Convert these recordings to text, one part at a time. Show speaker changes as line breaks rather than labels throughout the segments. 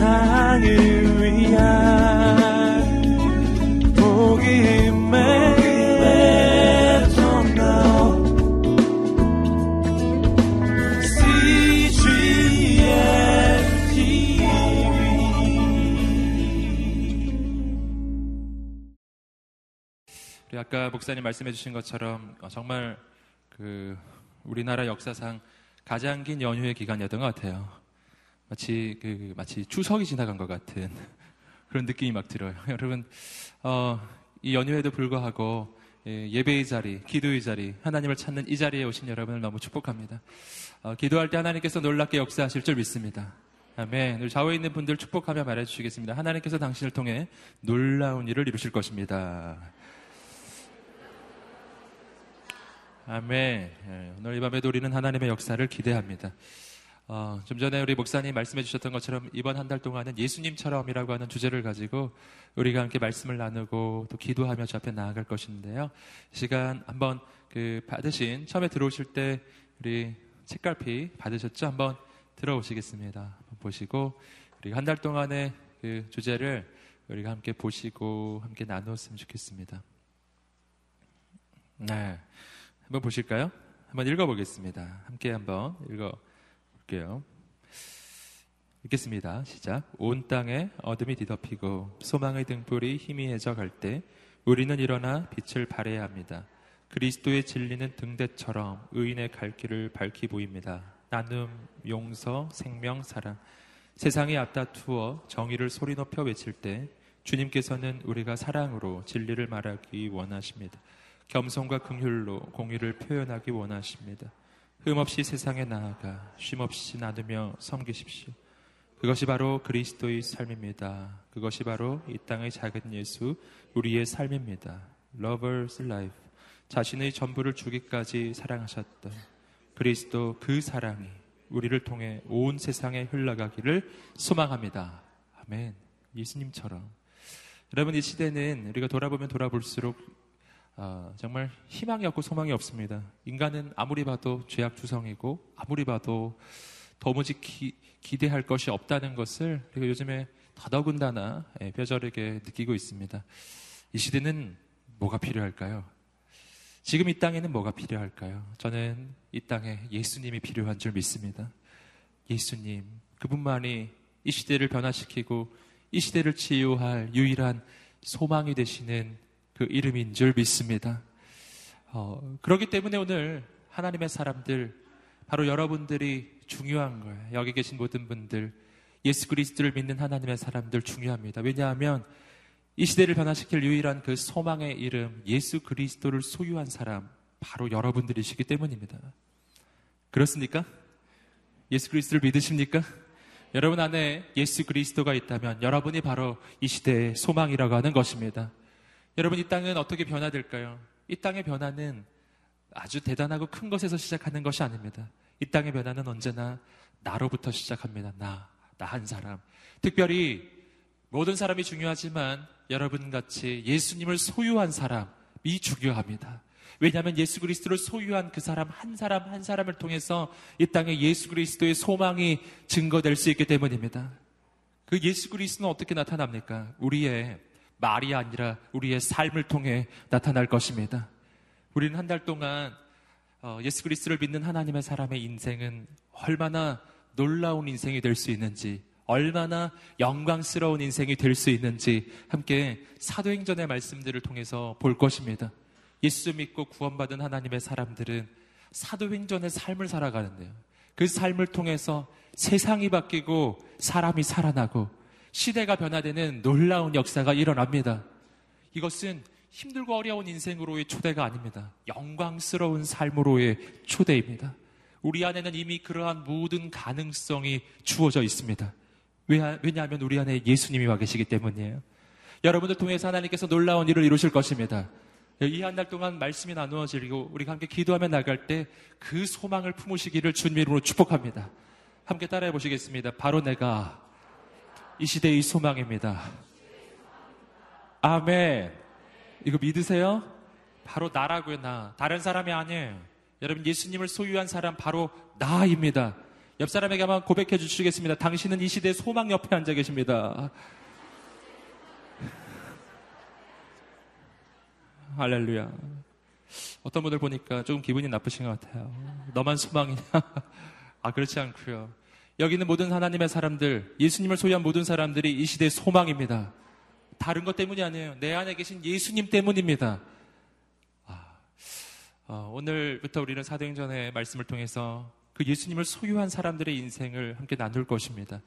세상을 위한 복음의
우리 아까 목사님 말씀해 주신 것처럼 어, 정말 그 우리나라 역사상 가장 긴 연휴의 기간이었던 것 같아요. 마치 그 마치 추석이 지나간 것 같은 그런 느낌이 막 들어요. 여러분 어, 이 연휴에도 불구하고 예, 예배의 자리, 기도의 자리, 하나님을 찾는 이 자리에 오신 여러분을 너무 축복합니다. 어, 기도할 때 하나님께서 놀랍게 역사하실 줄 믿습니다. 아멘. 좌우에 있는 분들 축복하며 말해주시겠습니다. 하나님께서 당신을 통해 놀라운 일을 이루실 것입니다. 아멘. 예, 오늘 이 밤에도 우리는 하나님의 역사를 기대합니다. 어, 좀 전에 우리 목사님 말씀해 주셨던 것처럼 이번 한 달 동안은 예수님처럼이라고 하는 주제를 가지고 우리가 함께 말씀을 나누고 또 기도하며 주 앞에 나아갈 것인데요. 이 시간 한번 그 받으신 처음에 들어오실 때 우리 책갈피 받으셨죠? 한번 들어오시겠습니다. 한번 보시고 우리 한 달 동안의 그 주제를 우리가 함께 보시고 함께 나누었으면 좋겠습니다. 네. 한번 보실까요? 한번 읽어보겠습니다. 함께 한번 읽어 볼게요. 읽겠습니다. 시작. 온 땅에 어둠이 뒤덮이고 소망의 등불이 희미해져 갈 때 우리는 일어나 빛을 발해야 합니다. 그리스도의 진리는 등대처럼 의인의 갈 길을 밝히 보입니다. 나눔, 용서, 생명, 사랑. 세상이 앞다투어 정의를 소리 높여 외칠 때 주님께서는 우리가 사랑으로 진리를 말하기 원하십니다. 겸손과 긍휼로 공의를 표현하기 원하십니다. 흠없이 세상에 나아가 쉼없이 나누며 섬기십시오. 그것이 바로 그리스도의 삶입니다. 그것이 바로 이 땅의 작은 예수, 우리의 삶입니다. Lover's life. 자신의 전부를 주기까지 사랑하셨던 그리스도 그 사랑이 우리를 통해 온 세상에 흘러가기를 소망합니다. 아멘. 예수님처럼. 여러분, 이 시대는 우리가 돌아보면 돌아볼수록 어, 정말 희망이 없고 소망이 없습니다. 인간은 아무리 봐도 죄악 투성이고 아무리 봐도 도무지 기, 대할 것이 없다는 것을 그리고 요즘에 더더군다나 예, 뼈저리게 느끼고 있습니다. 이 시대는 뭐가 필요할까요? 지금 이 땅에는 뭐가 필요할까요? 저는 이 땅에 예수님이 필요한 줄 믿습니다. 예수님, 그분만이 이 시대를 변화시키고 이 시대를 치유할 유일한 소망이 되시는 그 이름인 줄 믿습니다. 어, 그렇기 때문에 오늘 하나님의 사람들, 바로 여러분들이 중요한 거예요. 여기 계신 모든 분들, 예수 그리스도를 믿는 하나님의 사람들 중요합니다. 왜냐하면 이 시대를 변화시킬 유일한 그 소망의 이름, 예수 그리스도를 소유한 사람, 바로 여러분들이시기 때문입니다. 그렇습니까? 예수 그리스도를 믿으십니까? 여러분 안에 예수 그리스도가 있다면 여러분이 바로 이 시대의 소망이라고 하는 것입니다. 여러분 이 땅은 어떻게 변화될까요? 이 땅의 변화는 아주 대단하고 큰 것에서 시작하는 것이 아닙니다. 이 땅의 변화는 언제나 나로부터 시작합니다. 나, 나 한 사람. 특별히 모든 사람이 중요하지만 여러분 같이 예수님을 소유한 사람이 중요합니다. 왜냐하면 예수 그리스도를 소유한 그 사람 한 사람 한 사람을 통해서 이 땅에 예수 그리스도의 소망이 증거될 수 있기 때문입니다. 그 예수 그리스도는 어떻게 나타납니까? 우리의 말이 아니라 우리의 삶을 통해 나타날 것입니다. 우리는 한 달 동안 어, 예수 그리스도를 믿는 하나님의 사람의 인생은 얼마나 놀라운 인생이 될 수 있는지, 얼마나 영광스러운 인생이 될 수 있는지 함께 사도행전의 말씀들을 통해서 볼 것입니다. 예수 믿고 구원받은 하나님의 사람들은 사도행전의 삶을 살아가는데요. 그 삶을 통해서 세상이 바뀌고 사람이 살아나고 시대가 변화되는 놀라운 역사가 일어납니다. 이것은 힘들고 어려운 인생으로의 초대가 아닙니다. 영광스러운 삶으로의 초대입니다. 우리 안에는 이미 그러한 모든 가능성이 주어져 있습니다. 왜냐하면 우리 안에 예수님이 와 계시기 때문이에요. 여러분들 통해서 하나님께서 놀라운 일을 이루실 것입니다. 이 한 달 동안 말씀이 나누어지고 우리가 함께 기도하며 나갈 때 그 소망을 품으시기를 주님으로 축복합니다. 함께 따라해 보시겠습니다. 바로 내가 이 시대의 소망입니다. 아멘. 이거 믿으세요? 바로 나라고요, 나. 다른 사람이 아니에요. 여러분, 예수님을 소유한 사람 바로 나입니다. 옆 사람에게 한번 고백해 주시겠습니다. 당신은 이 시대의 소망 옆에 앉아 계십니다. 할렐루야. 어떤 분들 보니까 조금 기분이 나쁘신 것 같아요. 너만 소망이냐? 아, 그렇지 않고요. 여기 있는 모든 하나님의 사람들, 예수님을 소유한 모든 사람들이 이 시대의 소망입니다. 다른 것 때문이 아니에요. 내 안에 계신 예수님 때문입니다. 아, 어, 오늘부터 우리는 사도행전의 말씀을 통해서 그 예수님을 소유한 사람들의 인생을 함께 나눌 것입니다.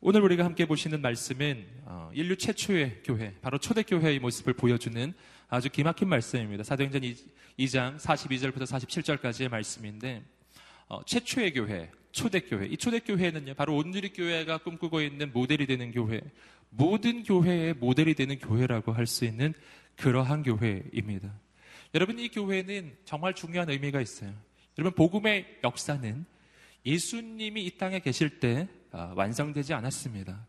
오늘 우리가 함께 보시는 말씀은 어, 인류 최초의 교회, 바로 초대교회의 모습을 보여주는 아주 기막힌 말씀입니다. 사도행전 2 장 42절부터 47절까지의 말씀인데 어, 최초의 교회, 초대교회. 이 초대교회는요, 바로 온누리 교회가 꿈꾸고 있는 모델이 되는 교회, 모든 교회의 모델이 되는 교회라고 할 수 있는 그러한 교회입니다. 여러분, 이 교회는 정말 중요한 의미가 있어요. 여러분, 복음의 역사는 예수님이 이 땅에 계실 때 아, 완성되지 않았습니다.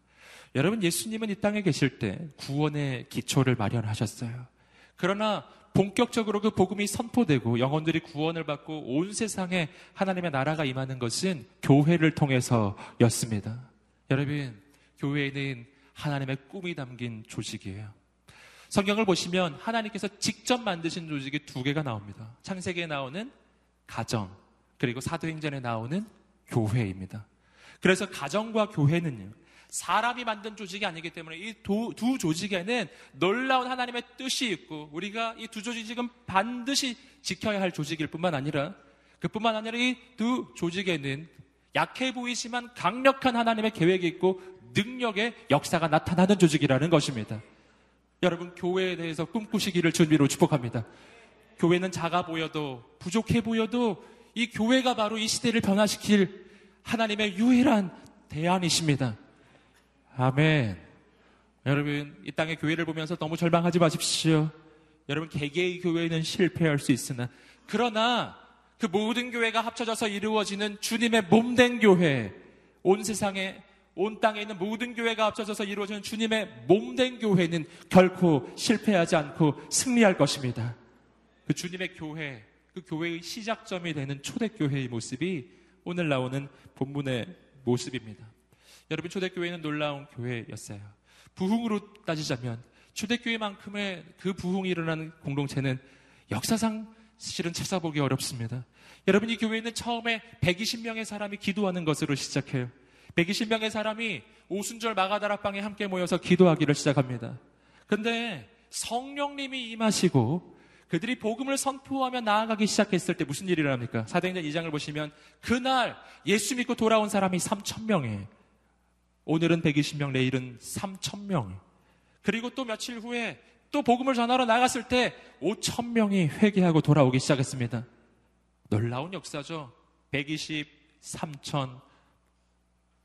여러분, 예수님은 이 땅에 계실 때 구원의 기초를 마련하셨어요. 그러나 본격적으로 그 복음이 선포되고 영혼들이 구원을 받고 온 세상에 하나님의 나라가 임하는 것은 교회를 통해서였습니다. 여러분, 교회는 하나님의 꿈이 담긴 조직이에요. 성경을 보시면 하나님께서 직접 만드신 조직이 두 개가 나옵니다. 창세기에 나오는 가정, 그리고 사도행전에 나오는 교회입니다. 그래서 가정과 교회는요, 사람이 만든 조직이 아니기 때문에 이두 조직에는 놀라운 하나님의 뜻이 있고 우리가 이 두 조직은 반드시 지켜야 할 조직일 뿐만 아니라 그뿐만 아니라 이 두 조직에는 약해 보이지만 강력한 하나님의 계획이 있고 능력의 역사가 나타나는 조직이라는 것입니다. 여러분 교회에 대해서 꿈꾸시기를 준비로 축복합니다. 교회는 작아 보여도 부족해 보여도 이 교회가 바로 이 시대를 변화시킬 하나님의 유일한 대안이십니다. 아멘. 여러분, 이 땅의 교회를 보면서 너무 절망하지 마십시오. 여러분, 개개의 교회는 실패할 수 있으나, 그러나 그 모든 교회가 합쳐져서 이루어지는 주님의 몸된 교회, 온 세상에, 온 땅에 있는 모든 교회가 합쳐져서 이루어지는 주님의 몸된 교회는 결코 실패하지 않고 승리할 것입니다. 그 주님의 교회, 그 교회의 시작점이 되는 초대교회의 모습이 오늘 나오는 본문의 모습입니다. 여러분 초대교회는 놀라운 교회였어요. 부흥으로 따지자면 초대교회만큼의 그 부흥이 일어나는 공동체는 역사상 실은 찾아보기 어렵습니다. 여러분 이 교회는 처음에 120명의 사람이 기도하는 것으로 시작해요. 120명의 사람이 오순절 마가다락방에 함께 모여서 기도하기를 시작합니다. 근데 성령님이 임하시고 그들이 복음을 선포하며 나아가기 시작했을 때 무슨 일이 일어납니까? 사도행전 2장을 보시면 그날 예수 믿고 돌아온 사람이 3천 명이에요. 오늘은 120명, 내일은 3,000명. 그리고 또 며칠 후에 또 복음을 전하러 나갔을 때 5,000명이 회개하고 돌아오기 시작했습니다. 놀라운 역사죠. 120, 3,000,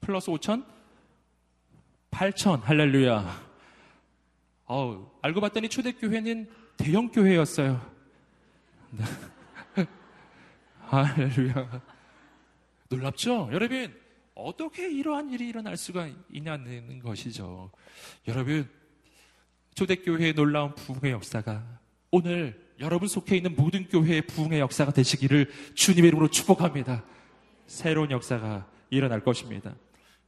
플러스 5,000? 8,000, 할렐루야. 어우, 알고 봤더니 초대교회는 대형교회였어요. 할렐루야. 놀랍죠? 여러분, 어떻게 이러한 일이 일어날 수가 있냐는 것이죠. 여러분, 초대교회의 놀라운 부흥의 역사가 오늘 여러분 속해 있는 모든 교회의 부흥의 역사가 되시기를 주님의 이름으로 축복합니다. 새로운 역사가 일어날 것입니다.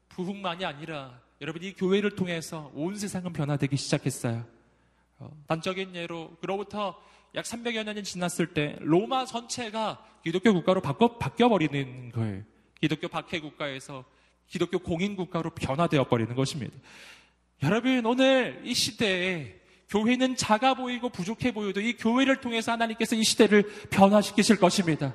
부흥만이 아니라 여러분 이 교회를 통해서 온 세상은 변화되기 시작했어요. 어, 단적인 예로 그로부터 약 300여 년이 지났을 때 로마 전체가 기독교 국가로 바꿔, 바뀌어 버리는 거예요. 기독교 박해 국가에서 기독교 공인 국가로 변화되어 버리는 것입니다. 여러분 오늘 이 시대에 교회는 작아 보이고 부족해 보여도 이 교회를 통해서 하나님께서 이 시대를 변화시키실 것입니다.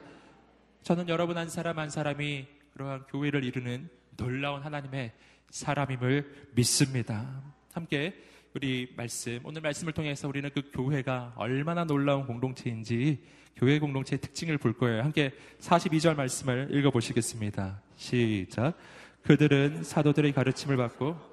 저는 여러분 한 사람 한 사람이 그러한 교회를 이루는 놀라운 하나님의 사람임을 믿습니다. 함께 우리 말씀, 오늘 말씀을 통해서 우리는 그 교회가 얼마나 놀라운 공동체인지 교회 공동체의 특징을 볼 거예요. 함께 42절 말씀을 읽어보시겠습니다. 시작. 그들은 사도들의 가르침을 받고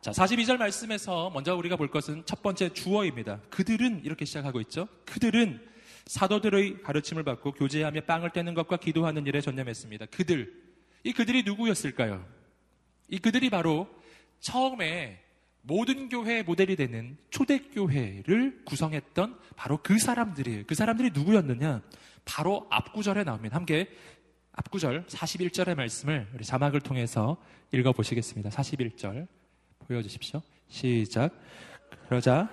자, 42절 말씀에서 먼저 우리가 볼 것은 첫 번째 주어입니다. 그들은 이렇게 시작하고 있죠. 그들은 사도들의 가르침을 받고 교제하며 빵을 떼는 것과 기도하는 일에 전념했습니다. 그들. 이 그들이 누구였을까요? 이 그들이 바로 처음에 모든 교회의 모델이 되는 초대교회를 구성했던 바로 그 사람들이에요. 그 사람들이 누구였느냐? 바로 앞구절에 나옵니다. 함께 앞구절 41절의 말씀을 우리 자막을 통해서 읽어보시겠습니다. 41절 보여주십시오. 시작. 그러자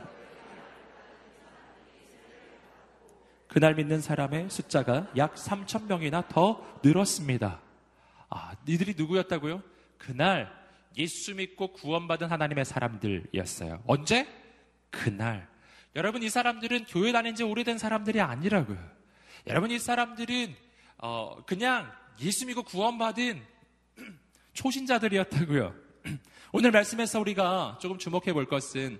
그날 믿는 사람의 숫자가 약 3천 명이나 더 늘었습니다. 아, 니들이 누구였다고요? 그날 예수 믿고 구원받은 하나님의 사람들이었어요. 언제? 그날. 여러분 이 사람들은 교회 다닌 지 오래된 사람들이 아니라고요. 여러분 이 사람들은 어, 그냥 예수 믿고 구원받은 초신자들이었다고요. 오늘 말씀에서 우리가 조금 주목해 볼 것은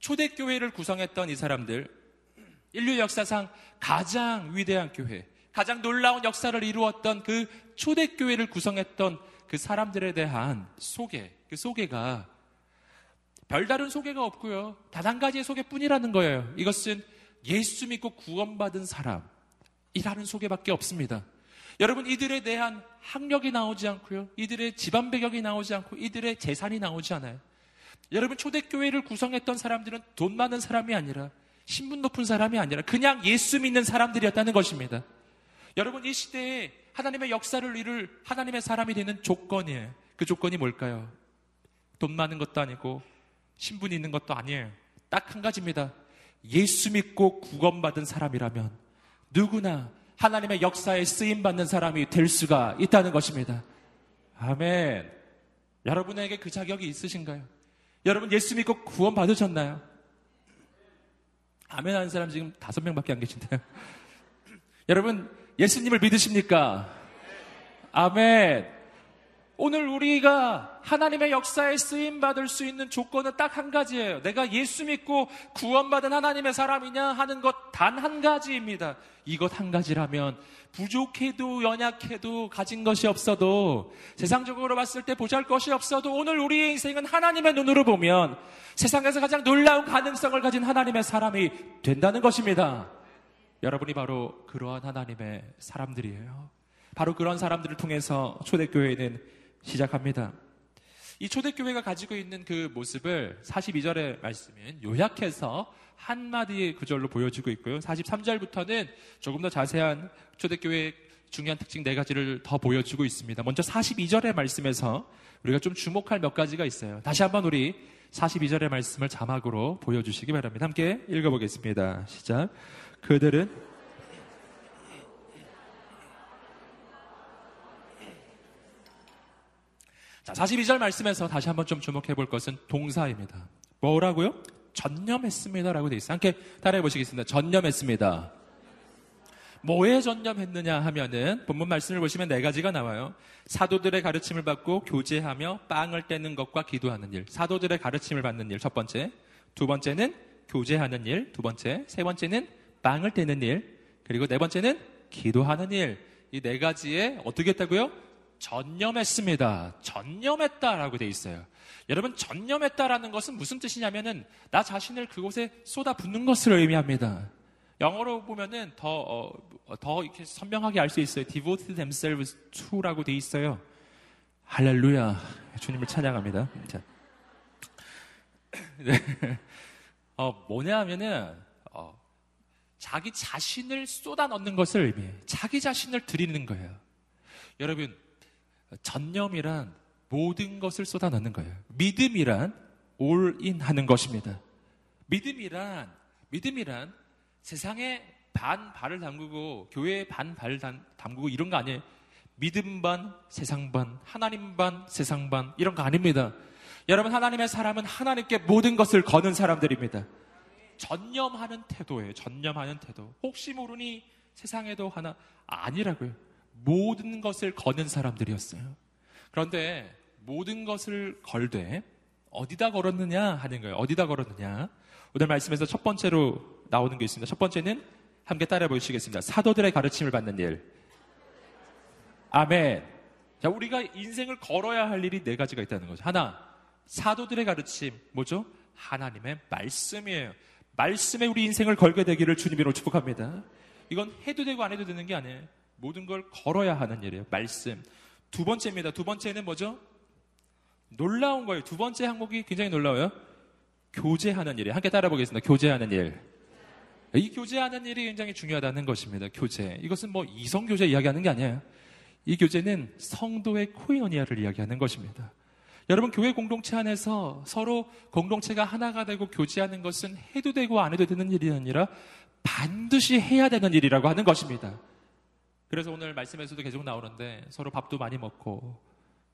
초대교회를 구성했던 이 사람들, 인류 역사상 가장 위대한 교회, 가장 놀라운 역사를 이루었던 그 초대교회를 구성했던 그 사람들에 대한 소개, 그 소개가 별다른 소개가 없고요. 단 한 가지의 소개뿐이라는 거예요. 이것은 예수 믿고 구원받은 사람이라는 소개밖에 없습니다. 여러분 이들에 대한 학력이 나오지 않고요. 이들의 집안 배경이 나오지 않고 이들의 재산이 나오지 않아요. 여러분 초대교회를 구성했던 사람들은 돈 많은 사람이 아니라 신분 높은 사람이 아니라 그냥 예수 믿는 사람들이었다는 것입니다. 여러분 이 시대에 하나님의 역사를 이룰 하나님의 사람이 되는 조건이에요. 그 조건이 뭘까요? 돈 많은 것도 아니고 신분이 있는 것도 아니에요. 딱 한 가지입니다. 예수 믿고 구원받은 사람이라면 누구나 하나님의 역사에 쓰임 받는 사람이 될 수가 있다는 것입니다. 아멘. 여러분에게 그 자격이 있으신가요? 여러분 예수 믿고 구원 받으셨나요? 아멘 하는 사람 지금 다섯 명 밖에 안 계신데요. 여러분 예수님을 믿으십니까? 아멘. 오늘 우리가 하나님의 역사에 쓰임 받을 수 있는 조건은 딱 한 가지예요. 내가 예수 믿고 구원받은 하나님의 사람이냐 하는 것 단 한 가지입니다. 이것 한 가지라면 부족해도 연약해도 가진 것이 없어도 세상적으로 봤을 때 보잘 것이 없어도 오늘 우리의 인생은 하나님의 눈으로 보면 세상에서 가장 놀라운 가능성을 가진 하나님의 사람이 된다는 것입니다. 여러분이 바로 그러한 하나님의 사람들이에요. 바로 그런 사람들을 통해서 초대교회는 시작합니다. 이 초대교회가 가지고 있는 그 모습을 42절의 말씀은 요약해서 한마디의 구절로 보여주고 있고요. 43절부터는 조금 더 자세한 초대교회의 중요한 특징 네 가지를 더 보여주고 있습니다. 먼저 42절의 말씀에서 우리가 좀 주목할 몇 가지가 있어요. 다시 한번 우리 42절의 말씀을 자막으로 보여주시기 바랍니다. 함께 읽어보겠습니다. 시작. 그들은 자, 42절 말씀에서 다시 한번 좀 주목해 볼 것은 동사입니다. 뭐라고요? 전념했습니다라고 되어 있어요. 함께 따라해 보시겠습니다. 전념했습니다. 뭐에 전념했느냐 하면은 본문 말씀을 보시면 네 가지가 나와요. 사도들의 가르침을 받고 교제하며 빵을 떼는 것과 기도하는 일. 사도들의 가르침을 받는 일. 첫 번째. 두 번째는 교제하는 일. 두 번째. 세 번째는 빵을 떼는 일. 그리고 네 번째는 기도하는 일. 이 네 가지에 어떻게 했다고요? 전념했습니다. 전념했다라고 돼 있어요. 여러분 전념했다라는 것은 무슨 뜻이냐면은 나 자신을 그곳에 쏟아붓는 것을 의미합니다. 영어로 보면은 더, 어, 더 이렇게 선명하게 알 수 있어요. devote themselves to라고 돼 있어요. 할렐루야. 주님을 찬양합니다. 자. 네. 어, 뭐냐 하면은, 어, 자기 자신을 쏟아 넣는 것을 의미해요. 자기 자신을 드리는 거예요. 여러분, 전념이란 모든 것을 쏟아 넣는 거예요. 믿음이란 올인 하는 것입니다. 믿음이란, 믿음이란 세상에 반 발을 담그고 교회에 반 발을 담그고 이런 거 아니에요. 믿음 반, 세상 반, 하나님 반, 세상 반 이런 거 아닙니다. 여러분 하나님의 사람은 하나님께 모든 것을 거는 사람들입니다. 전념하는 태도예요. 전념하는 태도. 혹시 모르니 세상에도 하나 아니라고요. 모든 것을 거는 사람들이었어요. 그런데 모든 것을 걸되 어디다 걸었느냐 하는 거예요. 어디다 걸었느냐. 오늘 말씀에서 첫 번째로 나오는 게 있습니다. 첫 번째는 함께 따라 보시겠습니다. 사도들의 가르침을 받는 일. 아멘. 자, 우리가 인생을 걸어야 할 일이 네 가지가 있다는 거죠. 하나, 사도들의 가르침. 뭐죠? 하나님의 말씀이에요. 말씀에 우리 인생을 걸게 되기를 주님으로 축복합니다. 이건 해도 되고 안 해도 되는 게 아니에요. 모든 걸 걸어야 하는 일이에요. 말씀. 두 번째입니다. 두 번째는 뭐죠? 놀라운 거예요. 두 번째 항목이 굉장히 놀라워요. 교제하는 일이에요. 함께 따라 보겠습니다. 교제하는 일. 이 교제하는 일이 굉장히 중요하다는 것입니다. 교제. 이것은 뭐 이성 교제 이야기하는 게 아니에요. 이 교제는 성도의 코이노니아를 이야기하는 것입니다. 여러분 교회 공동체 안에서 서로 공동체가 하나가 되고 교제하는 것은 해도 되고 안 해도 되는 일이 아니라 반드시 해야 되는 일이라고 하는 것입니다. 그래서 오늘 말씀에서도 계속 나오는데 서로 밥도 많이 먹고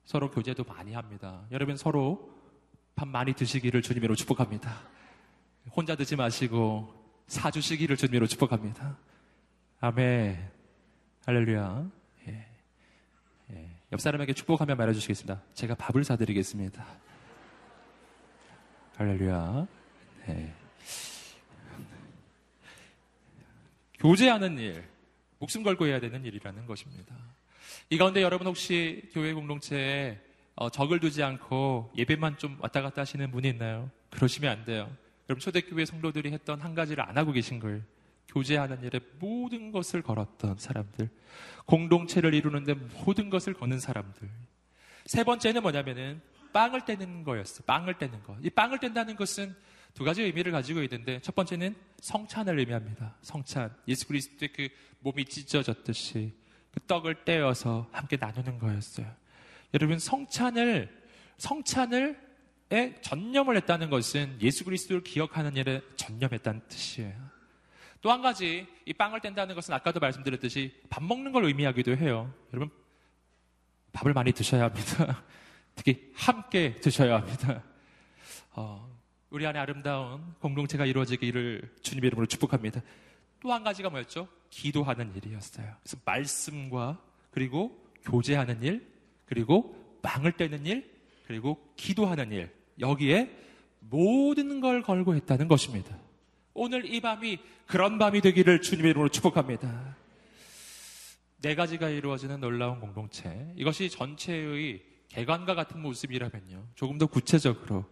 서로 교제도 많이 합니다. 여러분 서로 밥 많이 드시기를 주님으로 축복합니다. 혼자 드지 마시고 사주시기를 주님으로 축복합니다. 아멘. 할렐루야. 옆 사람에게 축복하며 말해주시겠습니다. 제가 밥을 사드리겠습니다. 할렐루야. 네. 교제하는 일, 목숨 걸고 해야 되는 일이라는 것입니다. 이 가운데 여러분 혹시 교회 공동체에 어, 적을 두지 않고 예배만 좀 왔다 갔다 하시는 분이 있나요? 그러시면 안 돼요. 그럼 초대교회 성도들이 했던 한 가지를 안 하고 계신 거예요. 교제하는 일에 모든 것을 걸었던 사람들. 공동체를 이루는데 모든 것을 거는 사람들. 세 번째는 뭐냐면은 빵을 떼는 거였어. 빵을 떼는 거. 이 빵을 뗀다는 것은 두 가지 의미를 가지고 있는데 첫 번째는 성찬을 의미합니다. 성찬. 예수 그리스도의 그 몸이 찢어졌듯이 그 떡을 떼어서 함께 나누는 거였어요. 여러분 성찬을 성찬을 에 전념을 했다는 것은 예수 그리스도를 기억하는 일에 전념했다는 뜻이에요. 또 한 가지 이 빵을 뗀다는 것은 아까도 말씀드렸듯이 밥 먹는 걸 의미하기도 해요. 여러분 밥을 많이 드셔야 합니다. 특히 함께 드셔야 합니다. 어, 우리 안에 아름다운 공동체가 이루어지기를 주님 이름으로 축복합니다. 또 한 가지가 뭐였죠? 기도하는 일이었어요. 그래서 말씀과 그리고 교제하는 일, 그리고 빵을 떼는 일, 그리고 기도하는 일. 여기에 모든 걸 걸고 했다는 것입니다. 오늘 이 밤이 그런 밤이 되기를 주님의 이름으로 축복합니다. 네 가지가 이루어지는 놀라운 공동체. 이것이 전체의 개관과 같은 모습이라면요. 조금 더 구체적으로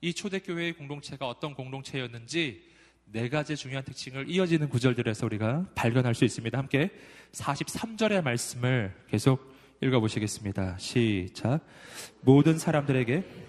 이 초대교회의 공동체가 어떤 공동체였는지 네 가지 중요한 특징을 이어지는 구절들에서 우리가 발견할 수 있습니다. 함께 43절의 말씀을 계속 읽어보시겠습니다. 시작. 모든 사람들에게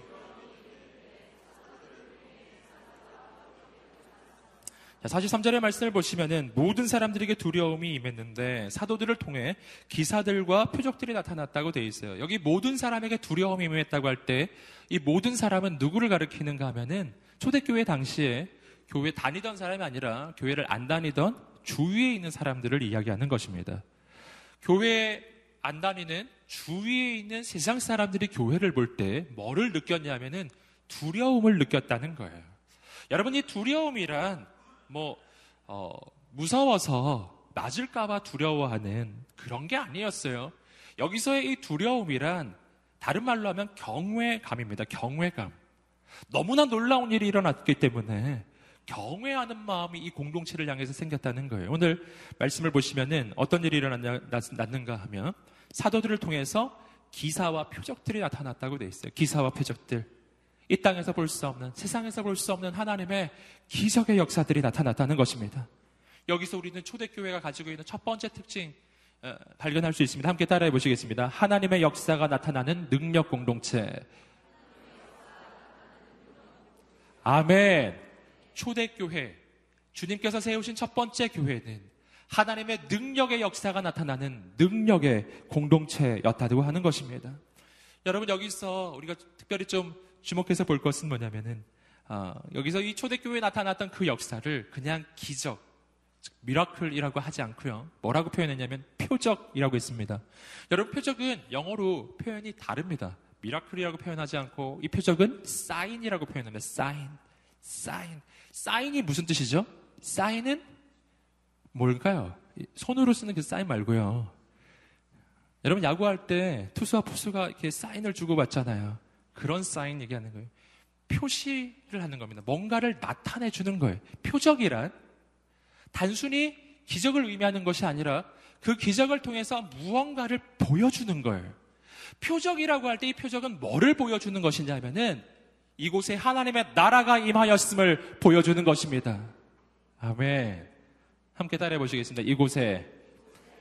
43절의 말씀을 보시면은 모든 사람들에게 두려움이 임했는데 사도들을 통해 기사들과 표적들이 나타났다고 되어 있어요. 여기 모든 사람에게 두려움이 임했다고 할 때 이 모든 사람은 누구를 가리키는가 하면은 초대교회 당시에 교회 다니던 사람이 아니라 교회를 안 다니던 주위에 있는 사람들을 이야기하는 것입니다. 교회 안 다니는 주위에 있는 세상 사람들이 교회를 볼 때 뭐를 느꼈냐면은 두려움을 느꼈다는 거예요. 여러분 이 두려움이란 뭐 어, 무서워서 맞을까봐 두려워하는 그런 게 아니었어요. 여기서의 이 두려움이란 다른 말로 하면 경외감입니다. 경외감. 너무나 놀라운 일이 일어났기 때문에 경외하는 마음이 이 공동체를 향해서 생겼다는 거예요. 오늘 말씀을 보시면은 어떤 일이 일어났는가 하면 사도들을 통해서 기사와 표적들이 나타났다고 돼 있어요. 기사와 표적들. 이 땅에서 볼 수 없는, 세상에서 볼 수 없는 하나님의 기적의 역사들이 나타났다는 것입니다. 여기서 우리는 초대교회가 가지고 있는 첫 번째 특징 어, 발견할 수 있습니다. 함께 따라해 보시겠습니다. 하나님의 역사가 나타나는 능력 공동체. 아멘. 초대교회. 주님께서 세우신 첫 번째 교회는 하나님의 능력의 역사가 나타나는 능력의 공동체였다고 하는 것입니다. 여러분 여기서 우리가 특별히 좀 주목해서 볼 것은 뭐냐면은 어, 여기서 이 초대교회에 나타났던 그 역사를 그냥 기적, 즉 miracle이라고 하지 않고요. 뭐라고 표현했냐면 표적이라고 했습니다. 여러분 표적은 영어로 표현이 다릅니다. miracle이라고 표현하지 않고 이 표적은 사인이라고 표현합니다. 사인, 사인, 사인이 무슨 뜻이죠? 사인은 뭘까요? 손으로 쓰는 그 사인 말고요. 여러분 야구할 때 투수와 포수가 이렇게 사인을 주고 받잖아요. 그런 사인 얘기하는 거예요. 표시를 하는 겁니다. 뭔가를 나타내 주는 거예요. 표적이란 단순히 기적을 의미하는 것이 아니라 그 기적을 통해서 무언가를 보여주는 거예요. 표적이라고 할 때 이 표적은 뭐를 보여주는 것이냐면은 이곳에 하나님의 나라가 임하였음을 보여주는 것입니다. 아멘. 함께 따라해 보시겠습니다. 이곳에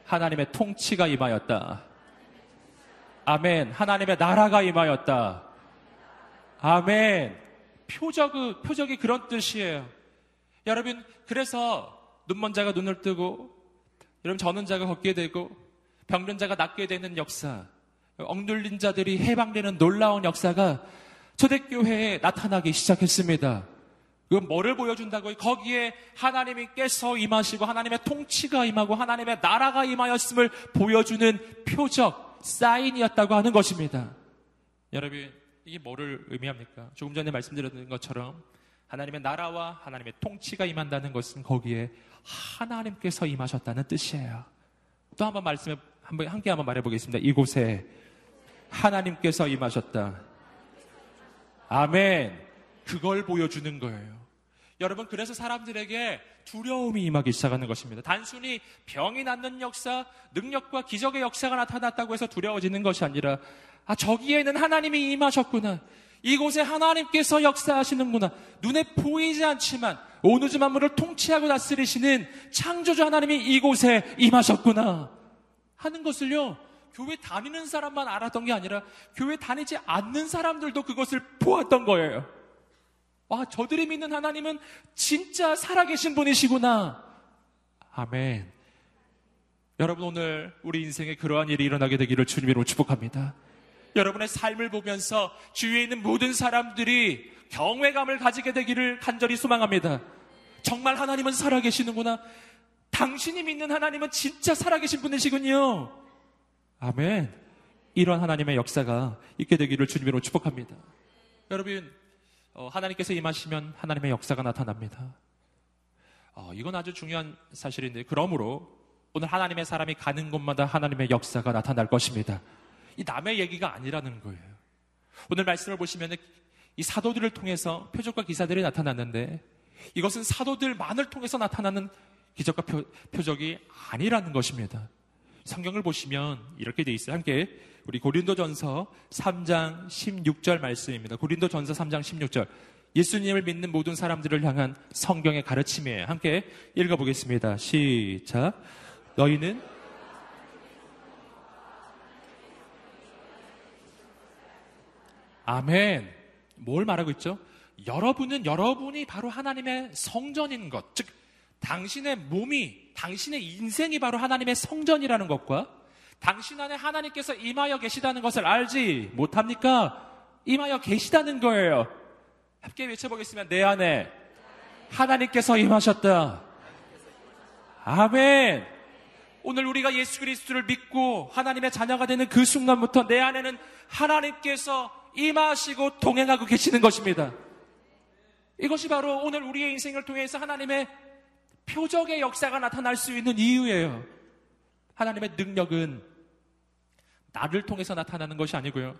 하나님의 통치가 임하였다. 아멘. 하나님의 나라가 임하였다. 아멘. 표적, 표적이 그런 뜻이에요. 여러분, 그래서 눈먼 자가 눈을 뜨고 여러분 저는 자가 걷게 되고 병든 자가 낫게 되는 역사 억눌린 자들이 해방되는 놀라운 역사가 초대교회에 나타나기 시작했습니다. 그건 뭐를 보여준다고요? 거기에 하나님께서 임하시고 하나님의 통치가 임하고 하나님의 나라가 임하였음을 보여주는 표적, 사인이었다고 하는 것입니다. 여러분, 이게 뭐를 의미합니까? 조금 전에 말씀드렸던 것처럼 하나님의 나라와 하나님의 통치가 임한다는 것은 거기에 하나님께서 임하셨다는 뜻이에요. 또 한번 말씀해, 한번, 함께 한번 말해 보겠습니다. 이곳에 하나님께서 임하셨다. 아멘. 그걸 보여주는 거예요. 여러분, 그래서 사람들에게 두려움이 임하기 시작하는 것입니다. 단순히 병이 낫는 역사, 능력과 기적의 역사가 나타났다고 해서 두려워지는 것이 아니라, 아, 저기에는 하나님이 임하셨구나. 이곳에 하나님께서 역사하시는구나. 눈에 보이지 않지만, 온 우주 만물을 통치하고 다스리시는 창조주 하나님이 이곳에 임하셨구나. 하는 것을요, 교회 다니는 사람만 알았던 게 아니라, 교회 다니지 않는 사람들도 그것을 보았던 거예요. 와, 저들이 믿는 하나님은 진짜 살아계신 분이시구나. 아멘. 여러분 오늘 우리 인생에 그러한 일이 일어나게 되기를 주님으로 축복합니다. 여러분의 삶을 보면서 주위에 있는 모든 사람들이 경외감을 가지게 되기를 간절히 소망합니다. 정말 하나님은 살아계시는구나. 당신이 믿는 하나님은 진짜 살아계신 분이시군요. 아멘. 이런 하나님의 역사가 있게 되기를 주님으로 축복합니다. 여러분, 어, 하나님께서 임하시면 하나님의 역사가 나타납니다. 어, 이건 아주 중요한 사실인데 그러므로 오늘 하나님의 사람이 가는 곳마다 하나님의 역사가 나타날 것입니다. 이 남의 얘기가 아니라는 거예요. 오늘 말씀을 보시면 이 사도들을 통해서 표적과 기사들이 나타났는데 이것은 사도들만을 통해서 나타나는 기적과 표, 표적이 아니라는 것입니다. 성경을 보시면 이렇게 돼 있어요. 함께 우리 고린도전서 3장 16절 말씀입니다. 고린도전서 3장 16절. 예수님을 믿는 모든 사람들을 향한 성경의 가르침이에요. 함께 읽어보겠습니다. 시작. 너희는 아멘. 뭘 말하고 있죠? 여러분은 여러분이 바로 하나님의 성전인 것. 즉, 당신의 몸이, 당신의 인생이 바로 하나님의 성전이라는 것과 당신 안에 하나님께서 임하여 계시다는 것을 알지 못합니까? 임하여 계시다는 거예요. 함께 외쳐보겠습니다. 내 안에 하나님께서 임하셨다. 아멘. 오늘 우리가 예수 그리스도를 믿고 하나님의 자녀가 되는 그 순간부터 내 안에는 하나님께서 임하시고 동행하고 계시는 것입니다. 이것이 바로 오늘 우리의 인생을 통해서 하나님의 표적의 역사가 나타날 수 있는 이유예요. 하나님의 능력은 나를 통해서 나타나는 것이 아니고요.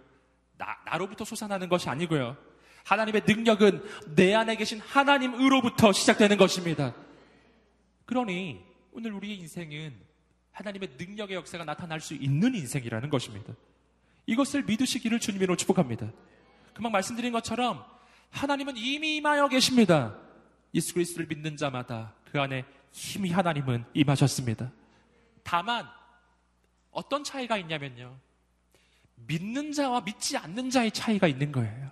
나, 나로부터 솟아나는 것이 아니고요. 하나님의 능력은 내 안에 계신 하나님으로부터 시작되는 것입니다. 그러니 오늘 우리의 인생은 하나님의 능력의 역사가 나타날 수 있는 인생이라는 것입니다. 이것을 믿으시기를 주님으로 축복합니다. 금방 말씀드린 것처럼 하나님은 이미 임하여 계십니다. 예수 그리스도를 믿는 자마다 그 안에 힘이 하나님은 임하셨습니다. 다만 어떤 차이가 있냐면요. 믿는 자와 믿지 않는 자의 차이가 있는 거예요.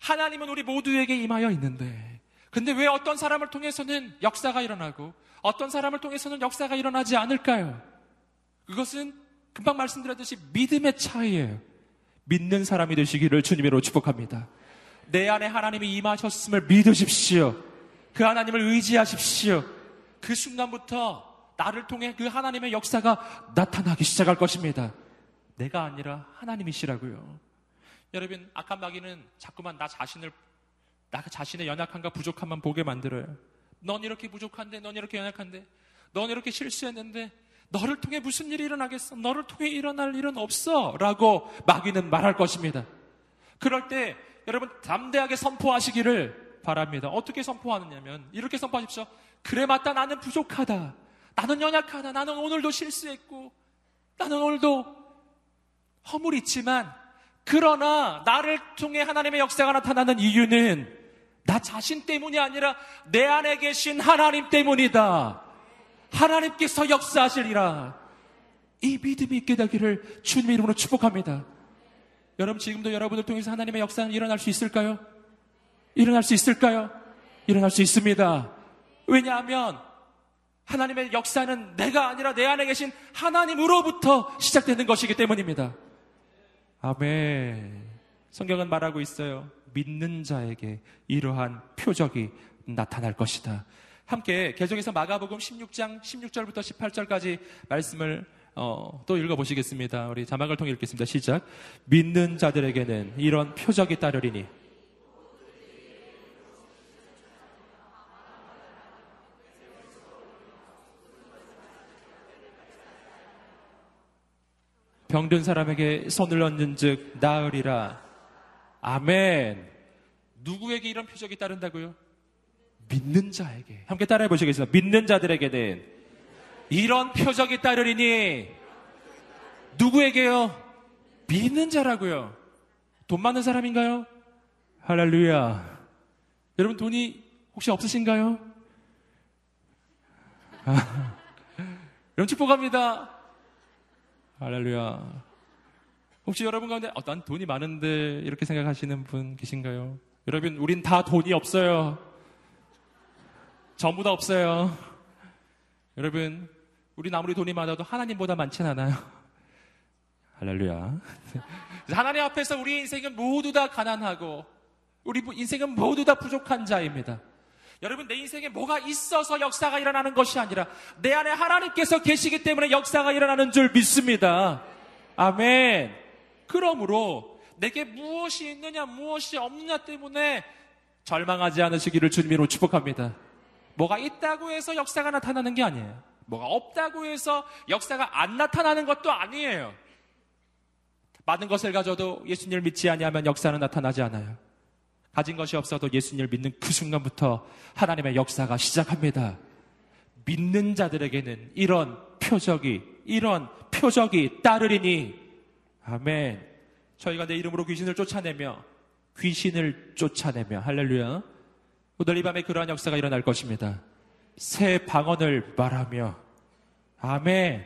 하나님은 우리 모두에게 임하여 있는데, 근데 왜 어떤 사람을 통해서는 역사가 일어나고, 어떤 사람을 통해서는 역사가 일어나지 않을까요? 그것은 금방 말씀드렸듯이 믿음의 차이예요. 믿는 사람이 되시기를 주님으로 축복합니다. 내 안에 하나님이 임하셨음을 믿으십시오. 그 하나님을 의지하십시오. 그 순간부터 나를 통해 그 하나님의 역사가 나타나기 시작할 것입니다. 내가 아니라 하나님이시라고요. 여러분, 악한 마귀는 자꾸만 나 자신을, 나 자신의 연약함과 부족함만 보게 만들어요. 넌 이렇게 부족한데, 넌 이렇게 연약한데, 넌 이렇게 실수했는데, 너를 통해 무슨 일이 일어나겠어? 너를 통해 일어날 일은 없어. 라고 마귀는 말할 것입니다. 그럴 때 여러분 담대하게 선포하시기를 바랍니다. 어떻게 선포하느냐면 이렇게 선포하십시오. 그래 맞다 나는 부족하다. 나는 연약하다. 나는 오늘도 실수했고 나는 오늘도 허물 있지만 그러나 나를 통해 하나님의 역사가 나타나는 이유는 나 자신 때문이 아니라 내 안에 계신 하나님 때문이다. 하나님께서 역사하시리라. 이 믿음이 있게 되기를 주님 이름으로 축복합니다. 여러분 지금도 여러분을 통해서 하나님의 역사는 일어날 수 있을까요? 일어날 수 있을까요? 일어날 수 있습니다. 왜냐하면 하나님의 역사는 내가 아니라 내 안에 계신 하나님으로부터 시작되는 것이기 때문입니다. 아멘. 성경은 말하고 있어요. 믿는 자에게 이러한 표적이 나타날 것이다. 함께 계속해서 마가복음 16장 16절부터 18절까지 말씀을 어, 또 읽어보시겠습니다. 우리 자막을 통해 읽겠습니다. 시작. 믿는 자들에게는 이런 표적이 따르리니 병든 사람에게 손을 얹는 즉 나으리라. 아멘. 누구에게 이런 표적이 따른다고요? 믿는 자에게. 함께 따라해 보시겠습니다. 믿는 자들에게는 이런 표적이 따르리니 누구에게요? 믿는 자라고요. 돈 많은 사람인가요? 할렐루야. 여러분 돈이 혹시 없으신가요? 아, 여러분 축복합니다. 할렐루야. 혹시 여러분 가운데 어, 난 돈이 많은데 이렇게 생각하시는 분 계신가요? 여러분 우린 다 돈이 없어요. 전부 다 없어요. 여러분 우린 아무리 돈이 많아도 하나님보다 많진 않아요. 할렐루야. 하나님 앞에서 우리 인생은 모두 다 가난하고 우리 인생은 모두 다 부족한 자입니다. 여러분 내 인생에 뭐가 있어서 역사가 일어나는 것이 아니라 내 안에 하나님께서 계시기 때문에 역사가 일어나는 줄 믿습니다. 아멘. 그러므로 내게 무엇이 있느냐 무엇이 없느냐 때문에 절망하지 않으시기를 주님으로 축복합니다. 뭐가 있다고 해서 역사가 나타나는 게 아니에요. 뭐가 없다고 해서 역사가 안 나타나는 것도 아니에요. 많은 것을 가져도 예수님을 믿지 아니하면 역사는 나타나지 않아요. 가진 것이 없어도 예수님을 믿는 그 순간부터 하나님의 역사가 시작합니다. 믿는 자들에게는 이런 표적이, 이런 표적이 따르리니, 아멘. 저희가 내 이름으로 귀신을 쫓아내며, 귀신을 쫓아내며, 할렐루야. 오늘 이 밤에 그러한 역사가 일어날 것입니다. 새 방언을 말하며, 아멘.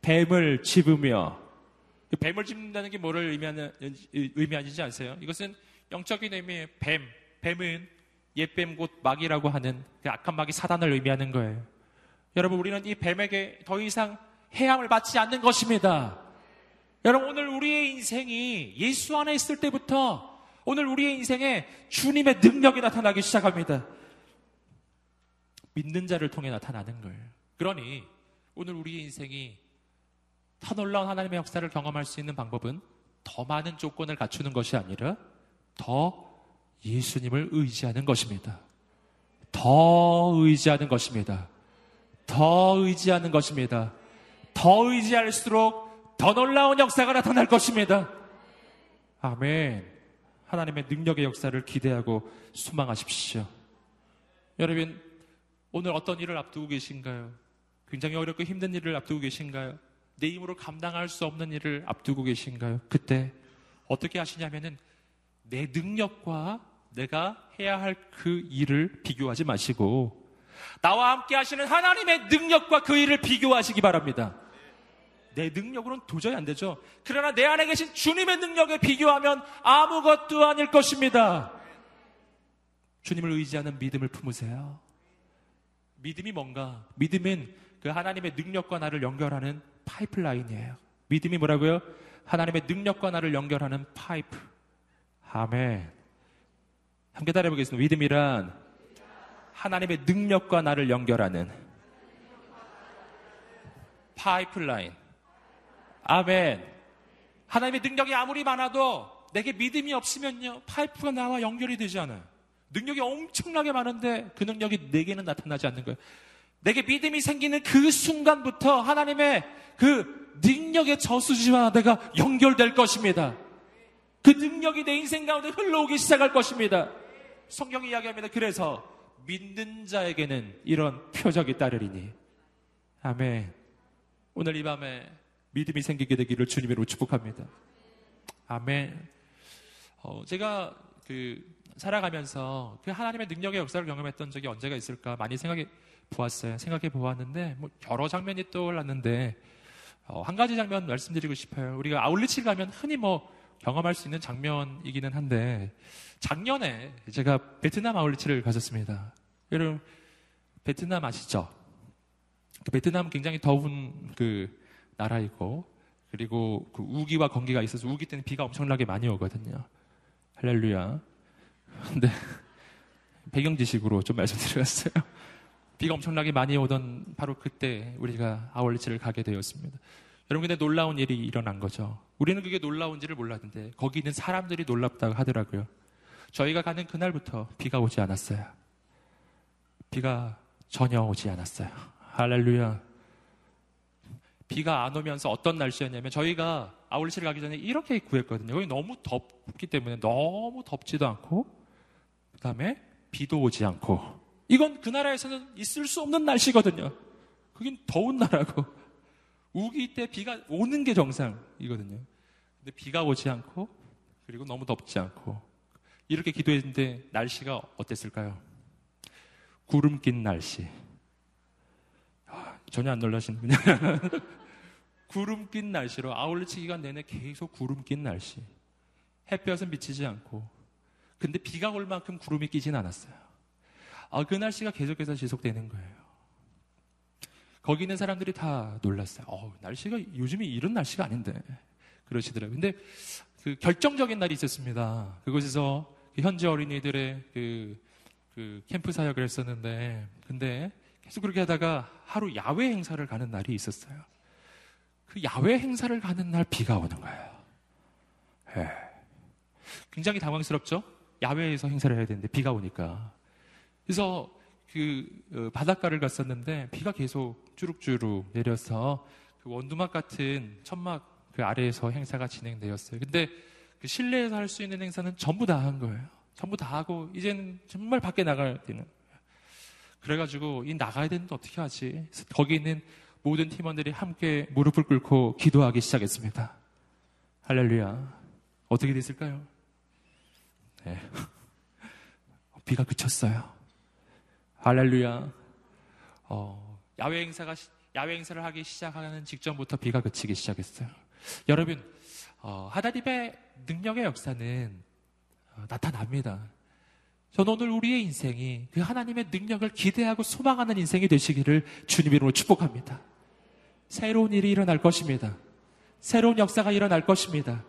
뱀을 집으며, 뱀을 집는다는 게 뭐를 의미하는, 의미하는지 아세요? 이것은 영적인 의미의 뱀. 뱀은 옛뱀 곧 마귀라고 하는 그 악한 마귀 사단을 의미하는 거예요. 여러분, 우리는 이 뱀에게 더 이상 해함을 받지 않는 것입니다. 여러분, 오늘 우리의 인생이 예수 안에 있을 때부터 오늘 우리의 인생에 주님의 능력이 나타나기 시작합니다. 믿는 자를 통해 나타나는 거예요. 그러니 오늘 우리의 인생이 더 놀라운 하나님의 역사를 경험할 수 있는 방법은 더 많은 조건을 갖추는 것이 아니라 더 예수님을 의지하는 것입니다. 더 의지하는 것입니다. 더 의지하는 것입니다. 더 의지할수록 더 놀라운 역사가 나타날 것입니다. 아멘. 하나님의 능력의 역사를 기대하고 소망하십시오. 여러분, 오늘 어떤 일을 앞두고 계신가요? 굉장히 어렵고 힘든 일을 앞두고 계신가요? 내 힘으로 감당할 수 없는 일을 앞두고 계신가요? 그때 어떻게 하시냐면은 내 능력과 내가 해야 할 그 일을 비교하지 마시고 나와 함께 하시는 하나님의 능력과 그 일을 비교하시기 바랍니다. 내 능력으로는 도저히 안 되죠. 그러나 내 안에 계신 주님의 능력에 비교하면 아무것도 아닐 것입니다. 주님을 의지하는 믿음을 품으세요. 믿음이 뭔가? 믿음은 그 하나님의 능력과 나를 연결하는 파이프라인이에요. 믿음이 뭐라고요? 하나님의 능력과 나를 연결하는 파이프. 아멘. 함께 따라해 보겠습니다. 믿음이란 하나님의 능력과 나를 연결하는 파이프라인. 아멘. 하나님의 능력이 아무리 많아도 내게 믿음이 없으면요, 파이프가 나와 연결이 되지 않아요. 능력이 엄청나게 많은데 그 능력이 내게는 나타나지 않는 거예요. 내게 믿음이 생기는 그 순간부터 하나님의 그 능력의 저수지와 내가 연결될 것입니다. 그 능력이 내 인생 가운데 흘러오기 시작할 것입니다. 성경이 이야기합니다. 그래서 믿는 자에게는 이런 표적이 따르리니. 아멘. 오늘 이 밤에 믿음이 생기게 되기를 주님으로 축복합니다. 아멘. 어, 제가 그 살아가면서 그 하나님의 능력의 역사를 경험했던 적이 언제가 있을까 많이 생각해 보았어요. 생각해 보았는데 뭐 여러 장면이 떠올랐는데 어, 한 가지 장면 말씀드리고 싶어요. 우리가 아울리치 가면 흔히 뭐 경험할 수 있는 장면이기는 한데 작년에 제가 베트남 아울리치를 가졌습니다. 여러분 베트남 아시죠? 베트남은 굉장히 더운 그 나라이고 그리고 그 우기와 건기가 있어서 우기 때는 비가 엄청나게 많이 오거든요. 할렐루야. 근데 배경 지식으로 좀 말씀드렸어요. 비가 엄청나게 많이 오던 바로 그때 우리가 아울리치를 가게 되었습니다. 여러분 근데 놀라운 일이 일어난 거죠. 우리는 그게 놀라운지를 몰랐는데 거기 있는 사람들이 놀랍다고 하더라고요. 저희가 가는 그날부터 비가 오지 않았어요. 비가 전혀 오지 않았어요. 할렐루야. 비가 안 오면서 어떤 날씨였냐면 저희가 아울리치를 가기 전에 이렇게 구했거든요. 여기 너무 덥기 때문에 너무 덥지도 않고 그다음에 비도 오지 않고 이건 그 나라에서는 있을 수 없는 날씨거든요. 그긴 더운 나라고 우기 때 비가 오는 게 정상이거든요. 근데 비가 오지 않고 그리고 너무 덥지 않고 이렇게 기도했는데 날씨가 어땠을까요? 구름 낀 날씨. 아, 전혀 안 놀라시는군요. 구름 낀 날씨로 아울리치 기간 내내 계속 구름 낀 날씨. 햇볕은 비치지 않고. 근데 비가 올 만큼 구름이 끼진 않았어요. 아, 그 날씨가 계속해서 지속되는 거예요. 거기 있는 사람들이 다 놀랐어요. 어, 날씨가 요즘이 이런 날씨가 아닌데. 그러시더라고요. 근데 그 결정적인 날이 있었습니다. 그곳에서 그 현지 어린이들의 그, 그 캠프 사역을 했었는데, 근데 계속 그렇게 하다가 하루 야외 행사를 가는 날이 있었어요. 그 야외 행사를 가는 날 비가 오는 거예요. 예. 굉장히 당황스럽죠? 야외에서 행사를 해야 되는데 비가 오니까. 그래서 그 어, 바닷가를 갔었는데 비가 계속 주룩주룩 내려서 그 원두막 같은 천막 그 아래에서 행사가 진행되었어요. 근데 그 실내에서 할 수 있는 행사는 전부 다 한 거예요. 전부 다 하고 이제는 정말 밖에 나가야 되는. 그래가지고 이 나가야 되는데 어떻게 하지? 거기 있는 모든 팀원들이 함께 무릎을 꿇고 기도하기 시작했습니다. 할렐루야. 어떻게 됐을까요? 네. 비가 그쳤어요. 할렐루야. 어, 야외 행사가 야외 행사를 하기 시작하는 직전부터 비가 그치기 시작했어요. 여러분, 어, 하나님의 능력의 역사는 어, 나타납니다. 저는 오늘 우리의 인생이 그 하나님의 능력을 기대하고 소망하는 인생이 되시기를 주님 이름으로 축복합니다. 새로운 일이 일어날 것입니다. 새로운 역사가 일어날 것입니다.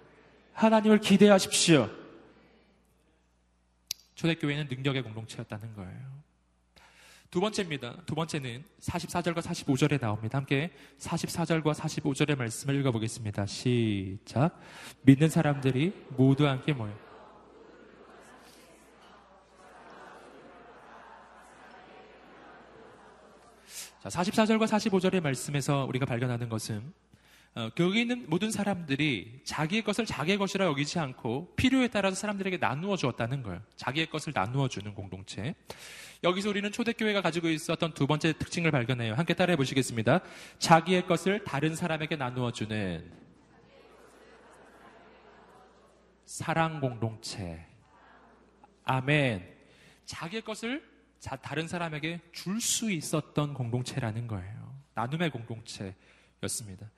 하나님을 기대하십시오. 초대교회는 능력의 공동체였다는 거예요. 두 번째입니다. 두 번째는 44절과 45절에 나옵니다. 함께 44절과 45절의 말씀을 읽어보겠습니다. 시작. 믿는 사람들이 모두 함께 모여. 자, 44절과 45절의 말씀에서 우리가 발견하는 것은 어, 거기 있는 모든 사람들이 자기의 것을 자기의 것이라 여기지 않고 필요에 따라서 사람들에게 나누어 주었다는 거예요. 자기의 것을 나누어 주는 공동체. 여기서 우리는 초대교회가 가지고 있었던 두 번째 특징을 발견해요. 함께 따라해 보시겠습니다. 자기의 것을 다른 사람에게 나누어 주는 사랑 공동체. 아멘. 자기의 것을 다른 사람에게 줄 수 있었던 공동체라는 거예요. 나눔의 공동체였습니다.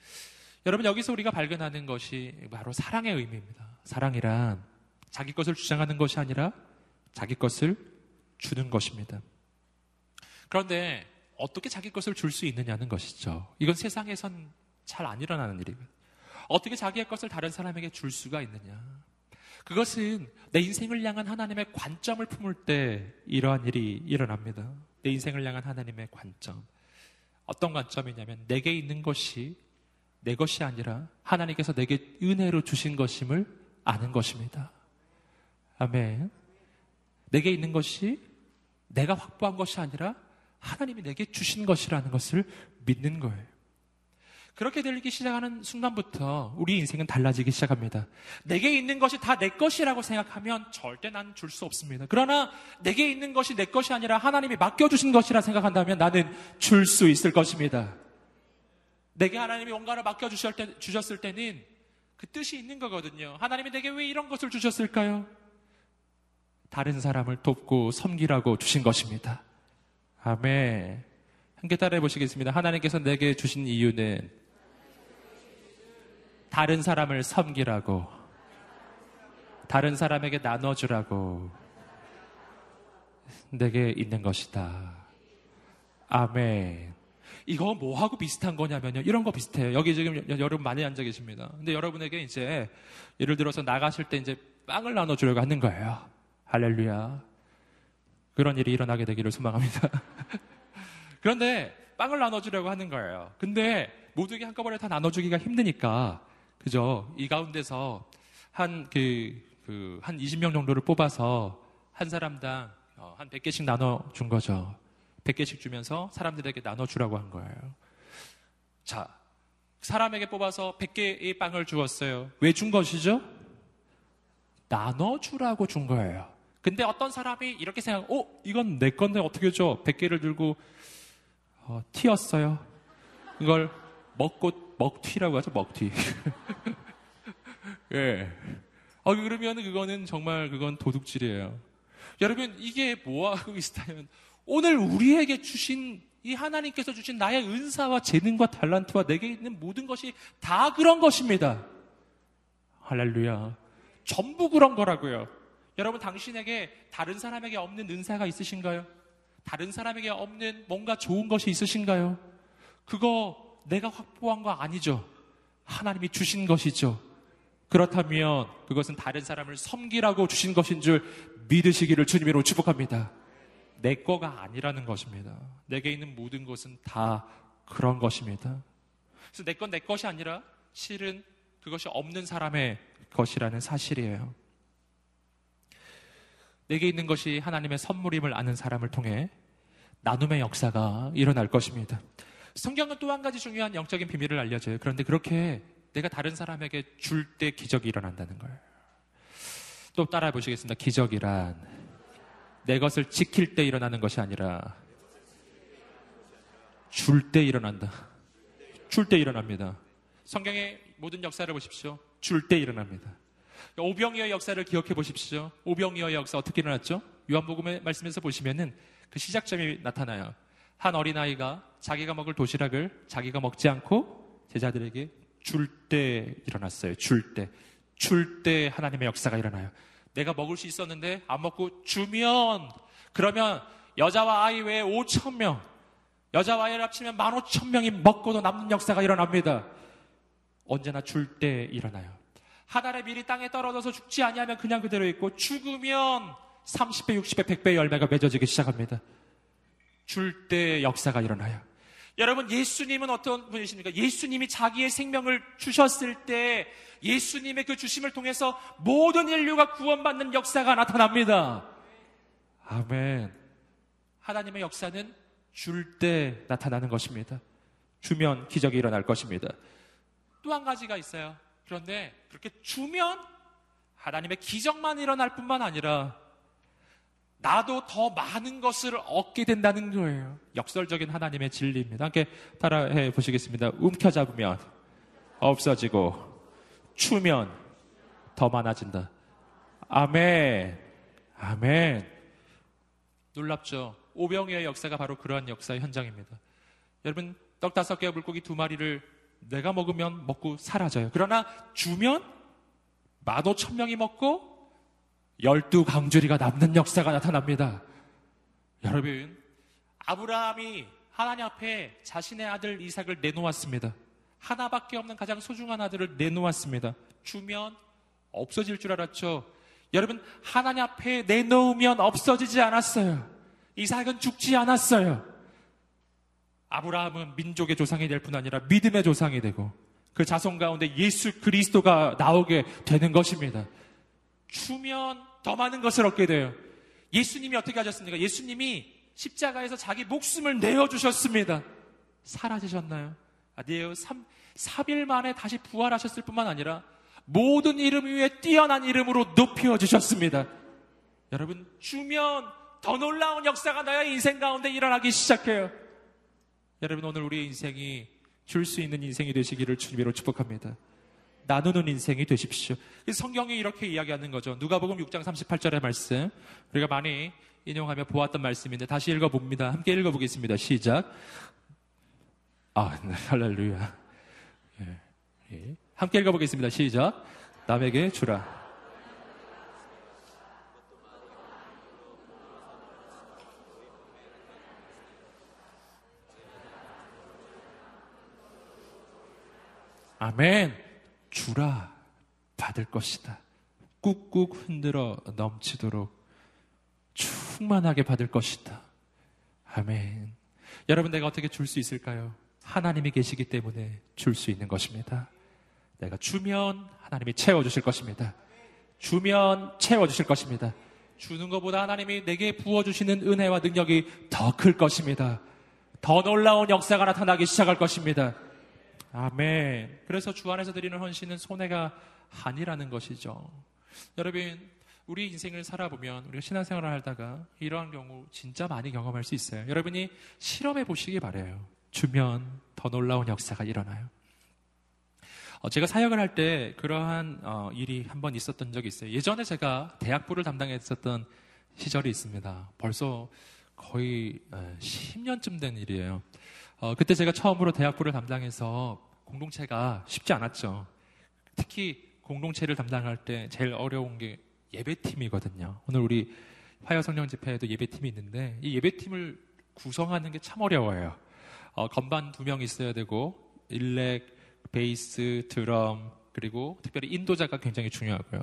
여러분 여기서 우리가 발견하는 것이 바로 사랑의 의미입니다. 사랑이란 자기 것을 주장하는 것이 아니라 자기 것을 주는 것입니다. 그런데 어떻게 자기 것을 줄 수 있느냐는 것이죠. 이건 세상에선 잘 안 일어나는 일입니다. 어떻게 자기의 것을 다른 사람에게 줄 수가 있느냐. 그것은 내 인생을 향한 하나님의 관점을 품을 때 이러한 일이 일어납니다. 내 인생을 향한 하나님의 관점. 어떤 관점이냐면 내게 있는 것이 내 것이 아니라 하나님께서 내게 은혜로 주신 것임을 아는 것입니다. 아멘. 내게 있는 것이 내가 확보한 것이 아니라 하나님이 내게 주신 것이라는 것을 믿는 거예요. 그렇게 들리기 시작하는 순간부터 우리 인생은 달라지기 시작합니다. 내게 있는 것이 다 내 것이라고 생각하면 절대 난 줄 수 없습니다. 그러나 내게 있는 것이 내 것이 아니라 하나님이 맡겨주신 것이라 생각한다면 나는 줄 수 있을 것입니다. 내게 하나님이 뭔가를 맡겨주셨을 때는 그 뜻이 있는 거거든요. 하나님이 내게 왜 이런 것을 주셨을까요? 다른 사람을 돕고 섬기라고 주신 것입니다. 아멘. 함께 따라해 보시겠습니다. 하나님께서 내게 주신 이유는 다른 사람을 섬기라고, 다른 사람에게 나눠주라고, 내게 있는 것이다. 아멘. 이거 뭐하고 비슷한 거냐면요. 이런 거 비슷해요. 여기 지금 여- 여러분 많이 앉아 계십니다. 근데 여러분에게 이제 예를 들어서 나가실 때 이제 빵을 나눠주려고 하는 거예요. 할렐루야. 그런 일이 일어나게 되기를 소망합니다. 그런데 빵을 나눠주려고 하는 거예요. 근데 모두에게 한꺼번에 다 나눠주기가 힘드니까, 그죠? 이 가운데서 한 그, 그, 한 20명 정도를 뽑아서 한 사람당 어, 한 100개씩 나눠준 거죠. 100개씩 주면서 사람들에게 나눠주라고 한 거예요. 자, 사람에게 뽑아서 100개의 빵을 주었어요. 왜 준 것이죠? 나눠주라고 준 거예요. 근데 어떤 사람이 이렇게 생각, 어, 이건 내 건데 어떻게 줘? 100개를 들고, 어, 튀었어요. 이걸 먹고, 먹튀라고 하죠, 먹튀. 예. 어, 그러면 그거는 정말 그건 도둑질이에요. 여러분, 이게 뭐하고 비슷하면, 오늘 우리에게 주신, 이 하나님께서 주신 나의 은사와 재능과 달란트와 내게 있는 모든 것이 다 그런 것입니다. 할렐루야. 전부 그런 거라고요. 여러분, 당신에게 다른 사람에게 없는 은사가 있으신가요? 다른 사람에게 없는 뭔가 좋은 것이 있으신가요? 그거 내가 확보한 거 아니죠. 하나님이 주신 것이죠. 그렇다면 그것은 다른 사람을 섬기라고 주신 것인 줄 믿으시기를 주님으로 축복합니다. 내 거가 아니라는 것입니다. 내게 있는 모든 것은 다 그런 것입니다. 그래서 내 건 내 것이 아니라 실은 그것이 없는 사람의 것이라는 사실이에요. 내게 있는 것이 하나님의 선물임을 아는 사람을 통해 나눔의 역사가 일어날 것입니다. 성경은 또 한 가지 중요한 영적인 비밀을 알려줘요. 그런데 그렇게 내가 다른 사람에게 줄 때 기적이 일어난다는 거예요. 또 따라해 보시겠습니다. 기적이란 내 것을 지킬 때 일어나는 것이 아니라 줄 때 일어난다. 줄 때 일어납니다. 성경의 모든 역사를 보십시오. 줄 때 일어납니다. 오병이어의 역사를 기억해 보십시오. 오병이어의 역사 어떻게 일어났죠? 요한복음의 말씀에서 보시면은 그 시작점이 나타나요. 한 어린아이가 자기가 먹을 도시락을 자기가 먹지 않고 제자들에게 줄 때 일어났어요. 줄 때. 줄 때 하나님의 역사가 일어나요. 내가 먹을 수 있었는데 안 먹고 주면 그러면 여자와 아이 외에 5천 명 여자와 아이를 합치면 15,000명이 먹고도 남는 역사가 일어납니다. 언제나 줄 때 일어나요. 한 알의 밀이 땅에 떨어져서 죽지 아니하면 그냥 그대로 있고 죽으면 30배, 60배, 100배의 열매가 맺어지기 시작합니다. 줄 때 역사가 일어나요. 여러분, 예수님은 어떤 분이십니까? 예수님이 자기의 생명을 주셨을 때 예수님의 그 주심을 통해서 모든 인류가 구원받는 역사가 나타납니다. 아멘. 하나님의 역사는 줄 때 나타나는 것입니다. 주면 기적이 일어날 것입니다. 또 한 가지가 있어요. 그런데 그렇게 주면 하나님의 기적만 일어날 뿐만 아니라 나도 더 많은 것을 얻게 된다는 거예요. 역설적인 하나님의 진리입니다. 함께 따라해 보시겠습니다. 움켜잡으면 없어지고 추면 더 많아진다. 아멘. 아멘. 놀랍죠? 오병이어의 역사가 바로 그러한 역사의 현장입니다. 여러분, 떡 다섯 개와 물고기 두 마리를 내가 먹으면 먹고 사라져요. 그러나 주면 만 오천 명이 먹고 열두 강주리가 남는 역사가 나타납니다. 여러분, 아브라함이 하나님 앞에 자신의 아들 이삭을 내놓았습니다. 하나밖에 없는 가장 소중한 아들을 내놓았습니다. 주면 없어질 줄 알았죠. 여러분, 하나님 앞에 내놓으면 없어지지 않았어요. 이삭은 죽지 않았어요. 아브라함은 민족의 조상이 될 뿐 아니라 믿음의 조상이 되고 그 자손 가운데 예수 그리스도가 나오게 되는 것입니다. 주면 더 많은 것을 얻게 돼요. 예수님이 어떻게 하셨습니까? 예수님이 십자가에서 자기 목숨을 내어주셨습니다. 사라지셨나요? 아니에요. 3, 3일 만에 다시 부활하셨을 뿐만 아니라 모든 이름 위에 뛰어난 이름으로 높여주셨습니다. 여러분, 주면 더 놀라운 역사가 나의 인생 가운데 일어나기 시작해요. 여러분, 오늘 우리의 인생이 줄 수 있는 인생이 되시기를 주님으로 축복합니다. 나누는 인생이 되십시오. 성경이 이렇게 이야기하는 거죠. 누가복음 6장 38절의 말씀. 우리가 많이 인용하며 보았던 말씀인데 다시 읽어봅니다. 함께 읽어보겠습니다. 시작. 아, 네, 할렐루야. 예, 예. 함께 읽어보겠습니다. 시작. 남에게 주라. 아멘. 주라 받을 것이다. 꾹꾹 흔들어 넘치도록 충만하게 받을 것이다. 아멘. 여러분, 내가 어떻게 줄 수 있을까요? 하나님이 계시기 때문에 줄 수 있는 것입니다. 내가 주면 하나님이 채워주실 것입니다. 주면 채워주실 것입니다. 주는 것보다 하나님이 내게 부어주시는 은혜와 능력이 더 클 것입니다. 더 놀라운 역사가 나타나기 시작할 것입니다. 아멘. 그래서 주 안에서 드리는 헌신은 손해가 아니라는 것이죠. 여러분, 우리 인생을 살아보면 우리가 신앙생활을 하다가 이러한 경우 진짜 많이 경험할 수 있어요. 여러분이 실험해 보시기 바래요. 주면 더 놀라운 역사가 일어나요. 어, 제가 사역을 할 때 그러한 어, 일이 한 번 있었던 적이 있어요. 예전에 제가 대학부를 담당했었던 시절이 있습니다. 벌써 거의 10년쯤 된 일이에요. 어, 그때 제가 처음으로 대학부를 담당해서 공동체가 쉽지 않았죠. 특히 공동체를 담당할 때 제일 어려운 게 예배팀이거든요. 오늘 우리 화요 성령 집회에도 예배팀이 있는데 이 예배팀을 구성하는 게 참 어려워요. 어, 건반 두 명 있어야 되고 일렉, 베이스, 드럼 그리고 특별히 인도자가 굉장히 중요하고요.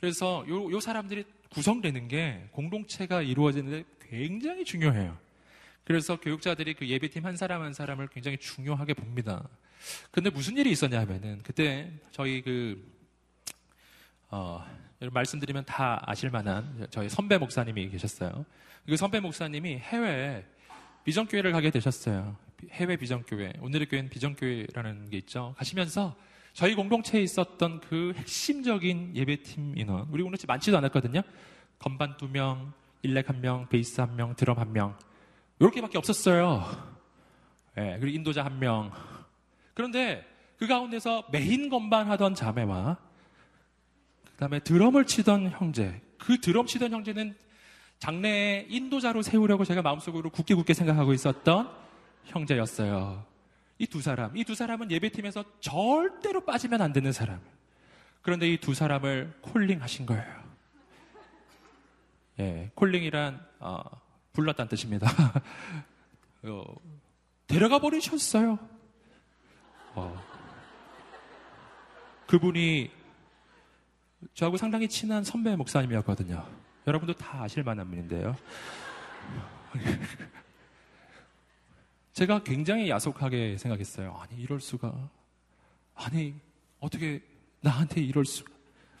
그래서 요, 요 사람들이 구성되는 게 공동체가 이루어지는데 굉장히 중요해요. 그래서 교육자들이 그 예배팀 한 사람 한 사람을 굉장히 중요하게 봅니다. 근데 무슨 일이 있었냐 하면은 그때 저희 그 어, 말씀드리면 다 아실 만한 저희 선배 목사님이 계셨어요. 그 선배 목사님이 해외 비전교회를 가게 되셨어요. 해외 비전교회. 오늘의 교회는 비전교회라는 게 있죠. 가시면서 저희 공동체에 있었던 그 핵심적인 예배팀 인원. 우리 공동체 많지도 않았거든요. 건반 두 명, 일렉 한 명, 베이스 한 명, 드럼 한 명. 이렇게밖에 없었어요. 네, 그리고 인도자 한 명. 그런데 그 가운데서 메인 건반 하던 자매와 그 다음에 드럼을 치던 형제. 그 드럼 치던 형제는 장래에 인도자로 세우려고 제가 마음속으로 굳게 굳게 생각하고 있었던 형제였어요. 이 두 사람, 이 두 사람은 예배팀에서 절대로 빠지면 안 되는 사람. 그런데 이 두 사람을 콜링하신 거예요. 예, 콜링이란 어, 불렀다는 뜻입니다. 어, 데려가 버리셨어요. 어. 그분이 저하고 상당히 친한 선배 목사님이었거든요. 여러분도 다 아실 만한 분인데요. 제가 굉장히 야속하게 생각했어요. 아니, 이럴 수가. 아니, 어떻게 나한테 이럴 수가.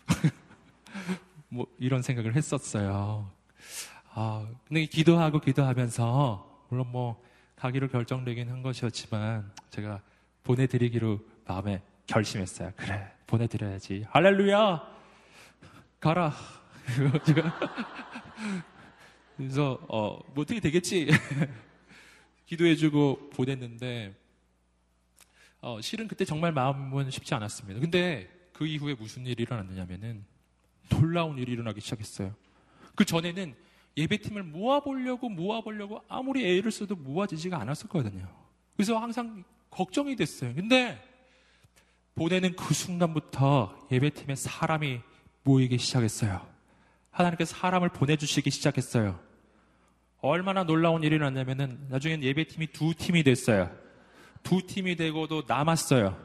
뭐, 이런 생각을 했었어요. 아, 근데 기도하고 기도하면서, 물론 뭐, 가기로 결정되긴 한 것이었지만, 제가 보내드리기로 마음에 결심했어요. 그래, 보내드려야지. 할렐루야! 가라. 그래서 어, 뭐 어떻게 되겠지 기도해주고 보냈는데 어, 실은 그때 정말 마음은 쉽지 않았습니다. 근데 그 이후에 무슨 일이 일어났느냐면은 놀라운 일이 일어나기 시작했어요. 그 전에는 예배팀을 모아보려고 모아보려고 아무리 애를 써도 모아지지가 않았었거든요. 그래서 항상 걱정이 됐어요. 근데 보내는 그 순간부터 예배팀에 사람이 모이기 시작했어요. 하나님께서 사람을 보내주시기 시작했어요. 얼마나 놀라운 일이 났냐면은 나중엔 예배팀이 두 팀이 됐어요. 두 팀이 되고도 남았어요.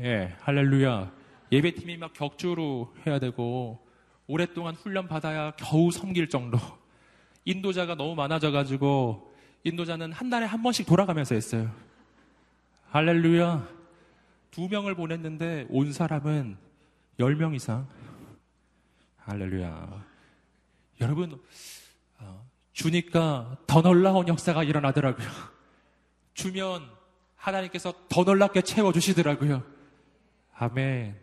예, 할렐루야. 예배팀이 막 격주로 해야 되고 오랫동안 훈련 받아야 겨우 섬길 정도. 인도자가 너무 많아져가지고 인도자는 한 달에 한 번씩 돌아가면서 했어요. 할렐루야. 두 명을 보냈는데 온 사람은 열 명 이상. 할렐루야. 여러분, 어, 주니까 더 놀라운 역사가 일어나더라고요. 주면 하나님께서 더 놀랍게 채워주시더라고요. 아멘.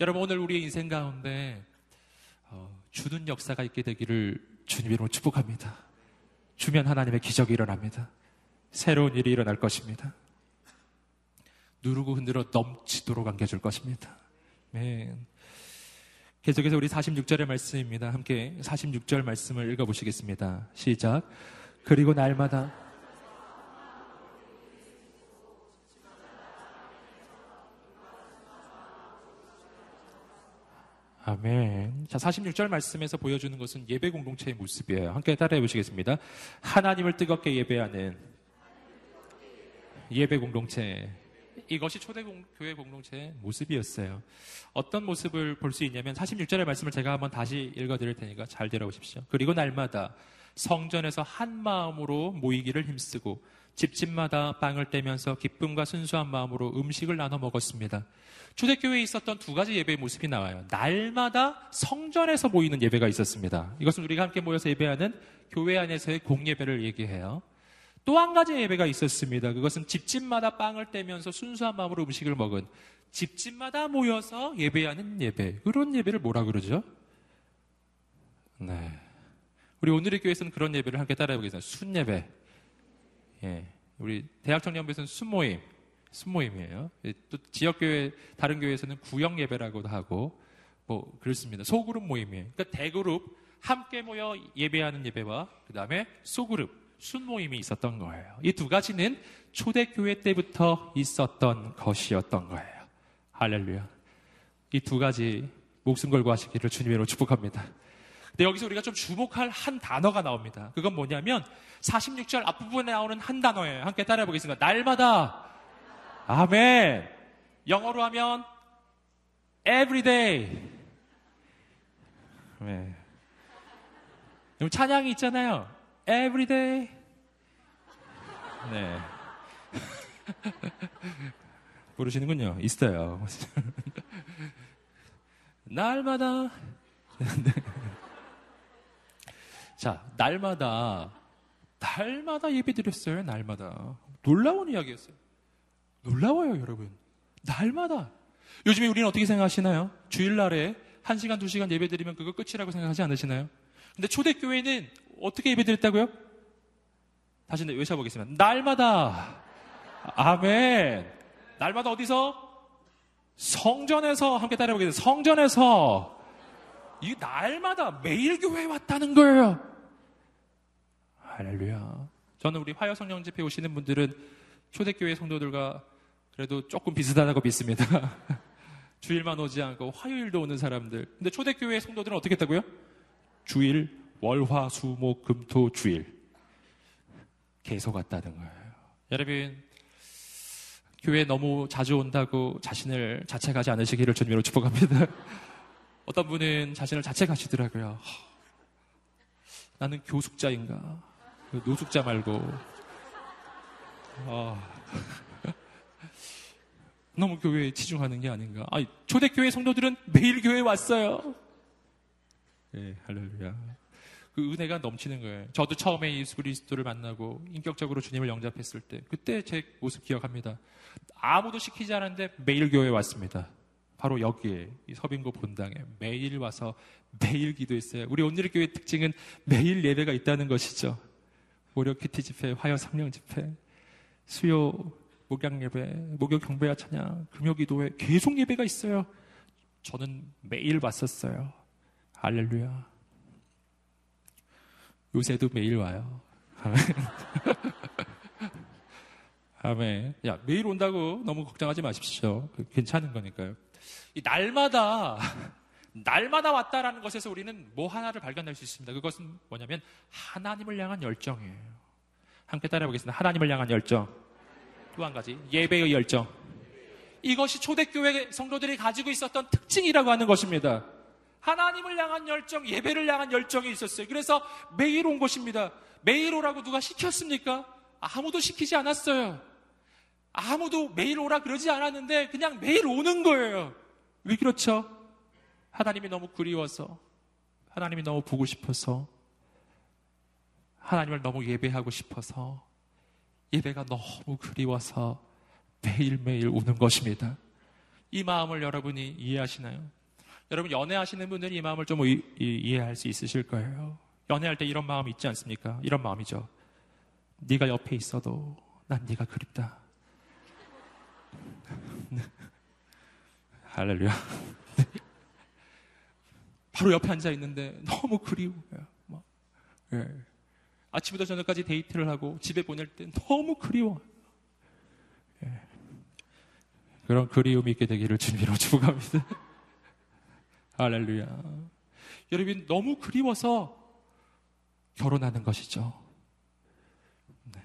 여러분, 오늘 우리의 인생 가운데 어, 주는 역사가 있게 되기를 주님 이름으로 축복합니다. 주면 하나님의 기적이 일어납니다. 새로운 일이 일어날 것입니다. 누르고 흔들어 넘치도록 안겨줄 것입니다. 아멘. 계속해서 우리 46절의 말씀입니다. 함께 46절 말씀을 읽어보시겠습니다. 시작. 그리고 날마다 아멘. 자, 46절 말씀에서 보여주는 것은 예배 공동체의 모습이에요. 함께 따라해 보시겠습니다. 하나님을 뜨겁게 예배하는 예배 공동체. 이것이 초대교회 공동체의 모습이었어요. 어떤 모습을 볼 수 있냐면 46절의 말씀을 제가 한번 다시 읽어 드릴 테니까 잘 들어보십시오. 그리고 날마다 성전에서 한 마음으로 모이기를 힘쓰고 집집마다 빵을 떼면서 기쁨과 순수한 마음으로 음식을 나눠 먹었습니다. 초대교회에 있었던 두 가지 예배의 모습이 나와요. 날마다 성전에서 모이는 예배가 있었습니다. 이것은 우리가 함께 모여서 예배하는 교회 안에서의 공예배를 얘기해요. 또 한 가지 예배가 있었습니다. 그것은 집집마다 빵을 떼면서 순수한 마음으로 음식을 먹은 집집마다 모여서 예배하는 예배. 그런 예배를 뭐라 그러죠? 네. 우리 오늘의 교회에서는 그런 예배를 함께 따라해보겠습니다. 순예배. 예. 우리 대학 청년부에서는 순모임. 순모임이에요. 예, 또 지역교회, 다른 교회에서는 구역 예배라고도 하고, 뭐, 그렇습니다. 소그룹 모임이에요. 그러니까 대그룹, 함께 모여 예배하는 예배와, 그 다음에 소그룹, 순모임이 있었던 거예요. 이 두 가지는 초대교회 때부터 있었던 것이었던 거예요. 할렐루야. 이 두 가지 목숨 걸고 하시기를 주님으로 축복합니다. 근데 여기서 우리가 좀 주목할 한 단어가 나옵니다. 그건 뭐냐면 46절 앞부분에 나오는 한 단어예요. 함께 따라해 보겠습니다. 날마다 아멘. 영어로 하면 everyday. 네. 찬양이 있잖아요. everyday. 네. 부르시는군요. 있어요. 날마다. 자, 날마다, 날마다 예배 드렸어요, 날마다. 놀라운 이야기였어요. 놀라워요, 여러분. 날마다. 요즘에 우리는 어떻게 생각하시나요? 주일날에 1시간, 2시간 예배 드리면 그거 끝이라고 생각하지 않으시나요? 근데 초대교회는 어떻게 예배 드렸다고요? 다시 외쳐보겠습니다. 날마다. 아멘. 날마다 어디서? 성전에서 함께 따라해보겠습니다. 성전에서 이 날마다 매일 교회에 왔다는 거예요. 할렐루야. 저는 우리 화요 성령 집회 오시는 분들은 초대교회 성도들과 그래도 조금 비슷하다고 믿습니다. 주일만 오지 않고 화요일도 오는 사람들. 근데 초대교회 성도들은 어떻게 했다고요? 주일, 월 화, 수, 목, 금, 토, 주일. 계속 왔다는 거예요. 여러분, 교회 너무 자주 온다고 자신을 자책하지 않으시기를 주님으로 축복합니다. 어떤 분은 자신을 자책하시더라고요. 나는 교숙자인가? 노숙자 말고. 아, 너무 교회에 치중하는 게 아닌가. 아, 초대교회 성도들은 매일 교회에 왔어요. 예, 할렐루야. 그 은혜가 넘치는 거예요. 저도 처음에 예수 그리스도를 만나고 인격적으로 주님을 영접했을 때 그때 제 모습 기억합니다. 아무도 시키지 않았는데 매일 교회에 왔습니다. 바로 여기에 이 서빙고 본당에 매일 와서 매일 기도했어요. 우리 오늘의 교회 특징은 매일 예배가 있다는 것이죠. 목욕 키티 집회, 화요 상령 집회, 수요 목양 예배, 목욕 경배와 찬양, 금요 기도회 계속 예배가 있어요. 저는 매일 왔었어요. 할렐루야. 요새도 매일 와요. 아멘. 아멘. 야, 매일 온다고 너무 걱정하지 마십시오. 괜찮은 거니까요. 이 날마다, 날마다 왔다라는 것에서 우리는 뭐 하나를 발견할 수 있습니다. 그것은 뭐냐면 하나님을 향한 열정이에요. 함께 따라해 보겠습니다. 하나님을 향한 열정. 또 한 가지, 예배의 열정. 이것이 초대교회 성도들이 가지고 있었던 특징이라고 하는 것입니다. 하나님을 향한 열정, 예배를 향한 열정이 있었어요. 그래서 매일 온 것입니다. 매일 오라고 누가 시켰습니까? 아무도 시키지 않았어요. 아무도 매일 오라 그러지 않았는데 그냥 매일 오는 거예요. 왜 그렇죠? 하나님이 너무 그리워서, 하나님이 너무 보고 싶어서, 하나님을 너무 예배하고 싶어서, 예배가 너무 그리워서 매일매일 오는 것입니다. 이 마음을 여러분이 이해하시나요? 여러분 연애하시는 분들이 이 마음을 좀 이, 이 해할 수 있으실 거예요. 연애할 때 이런 마음이 있지 않습니까? 이런 마음이죠. 네가 옆에 있어도 난 네가 그립다. 할렐루야. 바로 옆에 앉아 있는데 너무 그리워요. 막, 예. 아침부터 저녁까지 데이트를 하고 집에 보낼 때 너무 그리워. 예. 그런 그리움이 있게 되기를 주님으로 축복합니다. 할렐루야. 여러분, 너무 그리워서 결혼하는 것이죠. 네.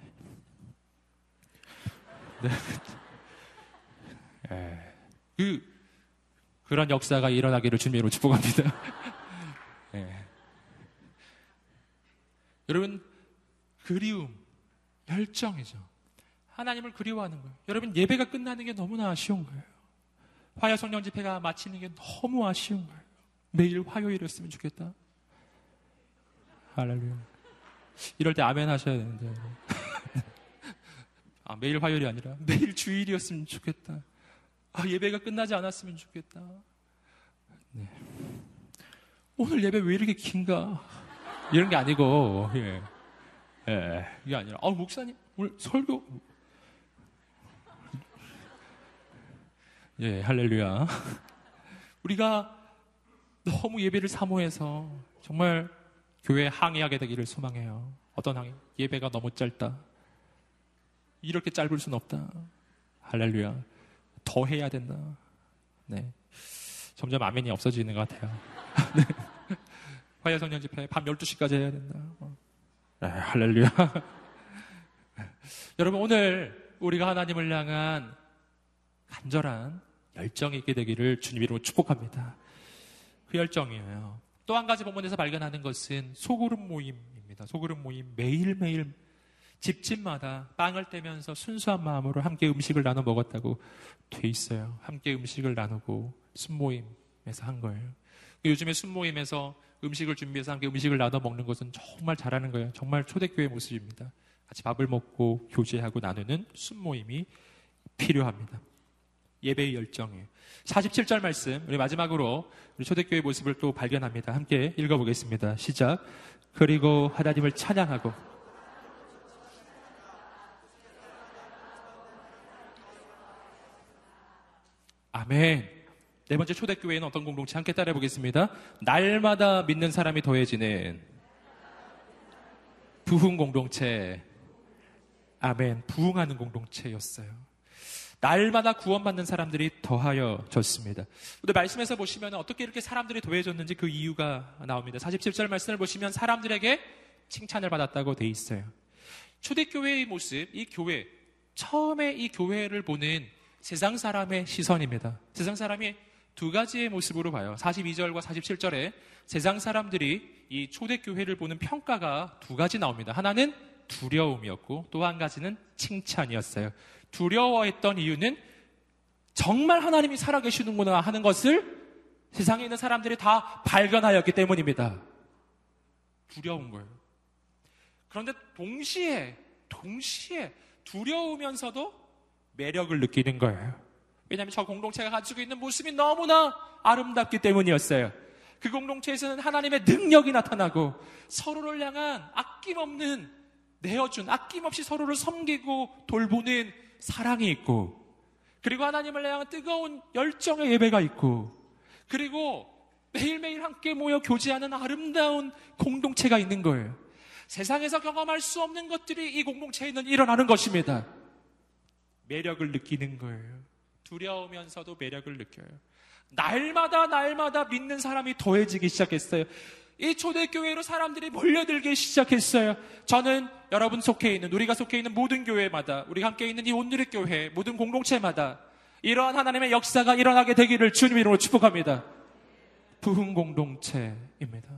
네. 예. 그 그런 역사가 일어나기를 주님으로 축복합니다. 예. 여러분 그리움, 열정이죠. 하나님을 그리워하는 거예요. 여러분 예배가 끝나는 게 너무나 아쉬운 거예요. 화요 성령 집회가 마치는 게 너무 아쉬운 거예요. 매일 화요일이었으면 좋겠다. 할렐루야. 이럴 때 아멘 하셔야 되는데. 아, 매일 화요일이 아니라 매일 주일이었으면 좋겠다. 아, 예배가 끝나지 않았으면 좋겠다. 네. 오늘 예배 왜 이렇게 긴가? 이런 게 아니고, 예. 예, 이게 아니라, 아, 목사님, 오늘 설교. 예, 할렐루야. 우리가 너무 예배를 사모해서 정말 교회에 항의하게 되기를 소망해요. 어떤 항의? 예배가 너무 짧다. 이렇게 짧을 순 없다. 할렐루야. 더 해야 된다. 네. 점점 아멘이 없어지는 것 같아요. 네. 화야 성령 집회 밤 12시까지 해야 된다. 네, 할렐루야. 여러분, 오늘 우리가 하나님을 향한 간절한 열정이 있게 되기를 주님 이름으로 축복합니다. 그 열정이에요. 또 한 가지 본문에서 발견하는 것은 소그룹 모임입니다. 소그룹 모임 매일매일 집집마다 빵을 떼면서 순수한 마음으로 함께 음식을 나눠 먹었다고 돼 있어요. 함께 음식을 나누고 순모임에서 한 거예요. 요즘에 순모임에서 음식을 준비해서 함께 음식을 나눠 먹는 것은 정말 잘하는 거예요. 정말 초대교회 모습입니다. 같이 밥을 먹고 교제하고 나누는 순모임이 필요합니다. 예배의 열정이에요. 47절 말씀, 우리 마지막으로 우리 초대교회 모습을 또 발견합니다. 함께 읽어보겠습니다. 시작. 그리고 하나님을 찬양하고 아멘. 네 번째 초대교회는 어떤 공동체 함께 따라해 보겠습니다. 날마다 믿는 사람이 더해지는 부흥 공동체. 아멘. 부흥하는 공동체였어요. 날마다 구원받는 사람들이 더하여졌습니다. 근데 말씀에서 보시면 어떻게 이렇게 사람들이 더해졌는지 그 이유가 나옵니다. 47절 말씀을 보시면 사람들에게 칭찬을 받았다고 돼 있어요. 초대교회의 모습, 이 교회, 처음에 이 교회를 보는 세상 사람의 시선입니다. 세상 사람이 두 가지의 모습으로 봐요. 42절과 47절에 세상 사람들이 이 초대교회를 보는 평가가 두 가지 나옵니다. 하나는 두려움이었고 또 한 가지는 칭찬이었어요. 두려워했던 이유는 정말 하나님이 살아계시는구나 하는 것을 세상에 있는 사람들이 다 발견하였기 때문입니다. 두려운 거예요. 그런데 동시에, 동시에 두려우면서도 매력을 느끼는 거예요. 왜냐하면 저 공동체가 가지고 있는 모습이 너무나 아름답기 때문이었어요. 그 공동체에서는 하나님의 능력이 나타나고 서로를 향한 아낌없는 내어준, 아낌없이 서로를 섬기고 돌보는 사랑이 있고, 그리고 하나님을 향한 뜨거운 열정의 예배가 있고, 그리고 매일매일 함께 모여 교제하는 아름다운 공동체가 있는 거예요. 세상에서 경험할 수 없는 것들이 이 공동체에 는 일어나는 것입니다. 매력을 느끼는 거예요. 두려우면서도 매력을 느껴요. 날마다 날마다 믿는 사람이 더해지기 시작했어요. 이 초대교회로 사람들이 몰려들기 시작했어요. 저는 여러분 속해 있는, 우리가 속해 있는 모든 교회마다, 우리가 함께 있는 이 온누리 교회, 모든 공동체마다 이러한 하나님의 역사가 일어나게 되기를 주님 이름으로 축복합니다. 부흥 공동체입니다.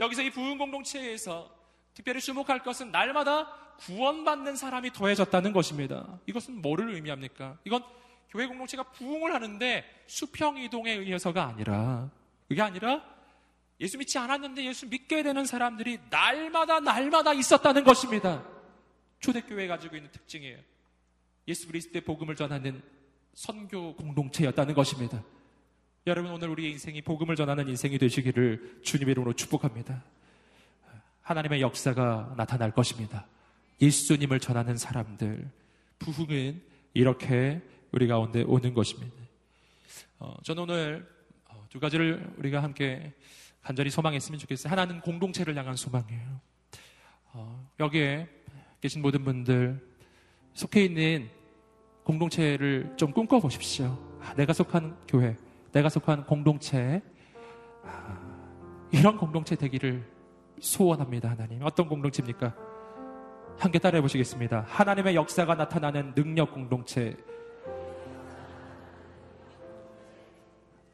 여기서 이 부흥 공동체에서 특별히 주목할 것은 날마다 구원받는 사람이 더해졌다는 것입니다. 이것은 뭐를 의미합니까? 이건 교회 공동체가 부흥을 하는데 수평 이동에 의해서가 아니라 그게 아니라 예수 믿지 않았는데 예수 믿게 되는 사람들이 날마다 날마다 있었다는 것입니다. 초대교회 가지고 있는 특징이에요. 예수 그리스도의 복음을 전하는 선교 공동체였다는 것입니다. 여러분 오늘 우리의 인생이 복음을 전하는 인생이 되시기를 주님의 이름으로 축복합니다. 하나님의 역사가 나타날 것입니다. 예수님을 전하는 사람들 부흥은 이렇게 우리 가운데 오는 것입니다. 어, 저는 오늘 어, 두 가지를 우리가 함께 간절히 소망했으면 좋겠어요. 하나는 공동체를 향한 소망이에요. 어, 여기에 계신 모든 분들 속해 있는 공동체를 좀 꿈꿔보십시오. 아, 내가 속한 교회, 내가 속한 공동체, 아, 이런 공동체 되기를 소원합니다, 하나님. 어떤 공동체입니까? 함께 따라해 보시겠습니다. 하나님의 역사가 나타나는 능력 공동체.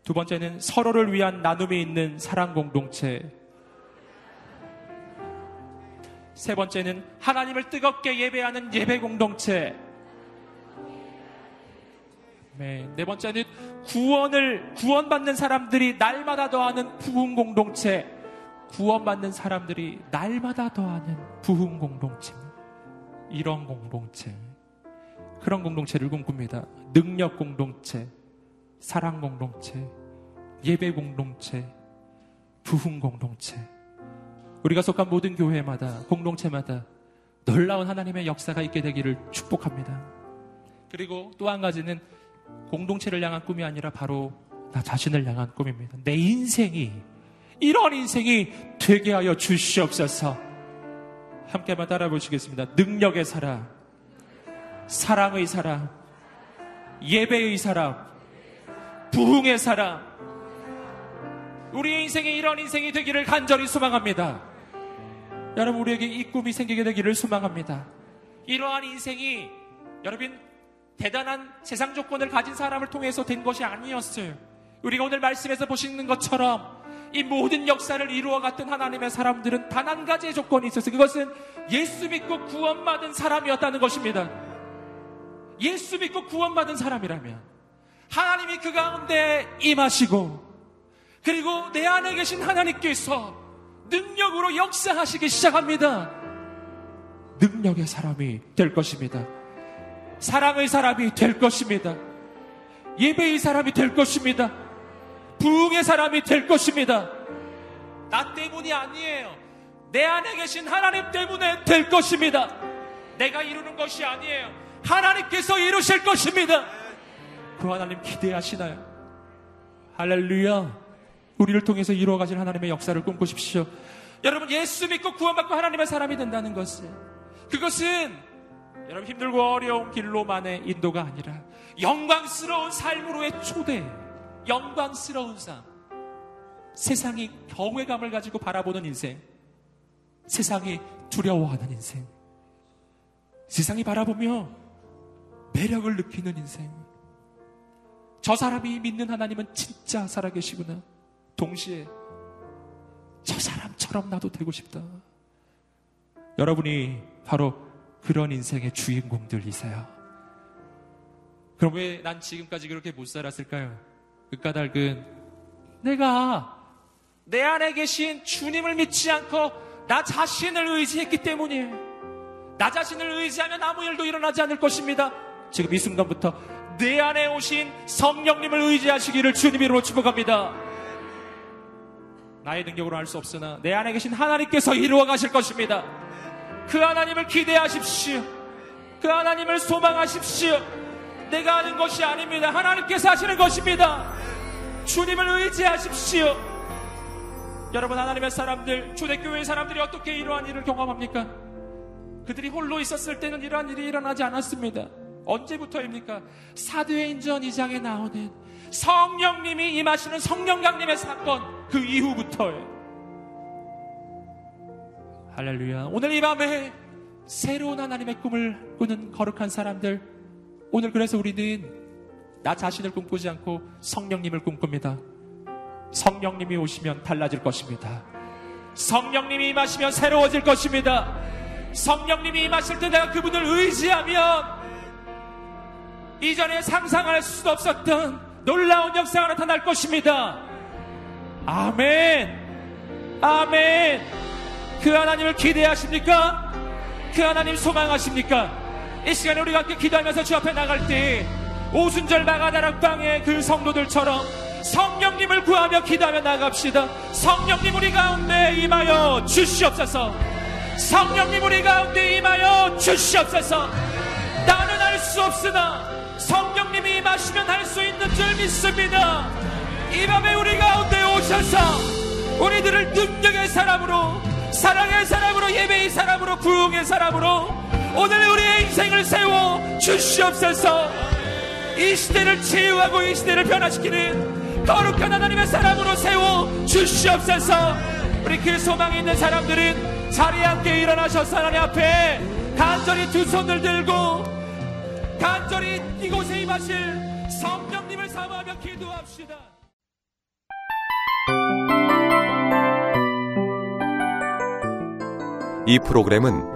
두 번째는 서로를 위한 나눔이 있는 사랑 공동체. 세 번째는 하나님을 뜨겁게 예배하는 예배 공동체. 네, 네 번째는 구원을 구원받는 사람들이 날마다 더하는 부흥 공동체. 구원받는 사람들이 날마다 더하는 부흥 공동체. 이런 공동체. 그런 공동체를 꿈꿉니다. 능력 공동체, 사랑 공동체, 예배 공동체, 부흥 공동체. 우리가 속한 모든 교회마다, 공동체마다 놀라운 하나님의 역사가 있게 되기를 축복합니다. 그리고 또 한 가지는 공동체를 향한 꿈이 아니라 바로 나 자신을 향한 꿈입니다. 내 인생이, 이런 인생이 되게 하여 주시옵소서. 함께만 따라 보시겠습니다. 능력의 사람, 사랑의 사람, 예배의 사람, 부흥의 사람. 우리의 인생에 이런 인생이 되기를 간절히 소망합니다. 여러분, 우리에게 이 꿈이 생기게 되기를 소망합니다. 이러한 인생이 여러분 대단한 세상 조건을 가진 사람을 통해서 된 것이 아니었어요. 우리가 오늘 말씀에서 보시는 것처럼 이 모든 역사를 이루어 갔던 하나님의 사람들은 단 한 가지의 조건이 있었어요. 그것은 예수 믿고 구원받은 사람이었다는 것입니다. 예수 믿고 구원받은 사람이라면 하나님이 그 가운데 임하시고 그리고 내 안에 계신 하나님께서 능력으로 역사하시기 시작합니다. 능력의 사람이 될 것입니다. 사랑의 사람이 될 것입니다. 예배의 사람이 될 것입니다. 부흥의 사람이 될 것입니다. 나 때문이 아니에요. 내 안에 계신 하나님 때문에 될 것입니다. 내가 이루는 것이 아니에요. 하나님께서 이루실 것입니다. 그 하나님 기대하시나요? 할렐루야. 우리를 통해서 이루어 가실 하나님의 역사를 꿈꾸십시오. 여러분, 예수 믿고 구원받고 하나님의 사람이 된다는 것은, 그것은 여러분 힘들고 어려운 길로만의 인도가 아니라 영광스러운 삶으로의 초대, 영광스러운 삶. 세상이 경외감을 가지고 바라보는 인생. 세상이 두려워하는 인생. 세상이 바라보며 매력을 느끼는 인생. 저 사람이 믿는 하나님은 진짜 살아계시구나. 동시에 저 사람처럼 나도 되고 싶다. 여러분이 바로 그런 인생의 주인공들이세요. 그럼 왜 난 지금까지 그렇게 못 살았을까요? 그 까닭은 내가 내 안에 계신 주님을 믿지 않고 나 자신을 의지했기 때문이에요. 나 자신을 의지하면 아무 일도 일어나지 않을 것입니다. 지금 이 순간부터 내 안에 오신 성령님을 의지하시기를 주님 이름으로 축복합니다. 나의 능력으로 할 수 없으나 내 안에 계신 하나님께서 이루어 가실 것입니다. 그 하나님을 기대하십시오. 그 하나님을 소망하십시오. 내가 하는 것이 아닙니다. 하나님께서 하시는 것입니다. 주님을 의지하십시오. 여러분 하나님의 사람들, 초대교회의 사람들이 어떻게 이러한 일을 경험합니까? 그들이 홀로 있었을 때는 이러한 일이 일어나지 않았습니다. 언제부터입니까? 사도행전 2장에 나오는 성령님이 임하시는 성령 강림의 사건 그 이후부터예요. 할렐루야. 오늘 이 밤에 새로운 하나님의 꿈을 꾸는 거룩한 사람들. 오늘 그래서 우리는 나 자신을 꿈꾸지 않고 성령님을 꿈꿉니다. 성령님이 오시면 달라질 것입니다. 성령님이 임하시면 새로워질 것입니다. 성령님이 임하실 때 내가 그분을 의지하면 이전에 상상할 수도 없었던 놀라운 역사가 나타날 것입니다. 아멘. 아멘. 그 하나님을 기대하십니까? 그 하나님 소망하십니까? 이 시간에 우리가 함께 기도하면서 주 앞에 나갈 때 오순절 마가다락방의 그 성도들처럼 성령님을 구하며 기도하며 나갑시다. 성령님 우리 가운데 임하여 주시옵소서. 성령님 우리 가운데 임하여 주시옵소서. 나는 할수 없으나 성령님이 임하시면 할 수 있는 줄 믿습니다. 이 밤에 우리 가운데 오셔서 우리들을 능력의 사람으로 사랑의 사람으로 예배의 사람으로 부흥의 사람으로 오늘 우리의 인생을 세워 주시옵소서. 이 시대를 치유하고 이 시대를 변화시키는 거룩한 하나님의 사람으로 세워 주시옵소서. 우리 그 소망이 있는 사람들은 자리에 함께 일어나셔서 하나님 앞에 간절히 두 손을 들고 간절히 이곳에 임하실 성령님을 사모하며 기도합시다.
이 프로그램은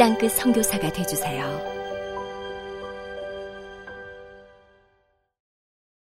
땅끝 성교사가 되주세요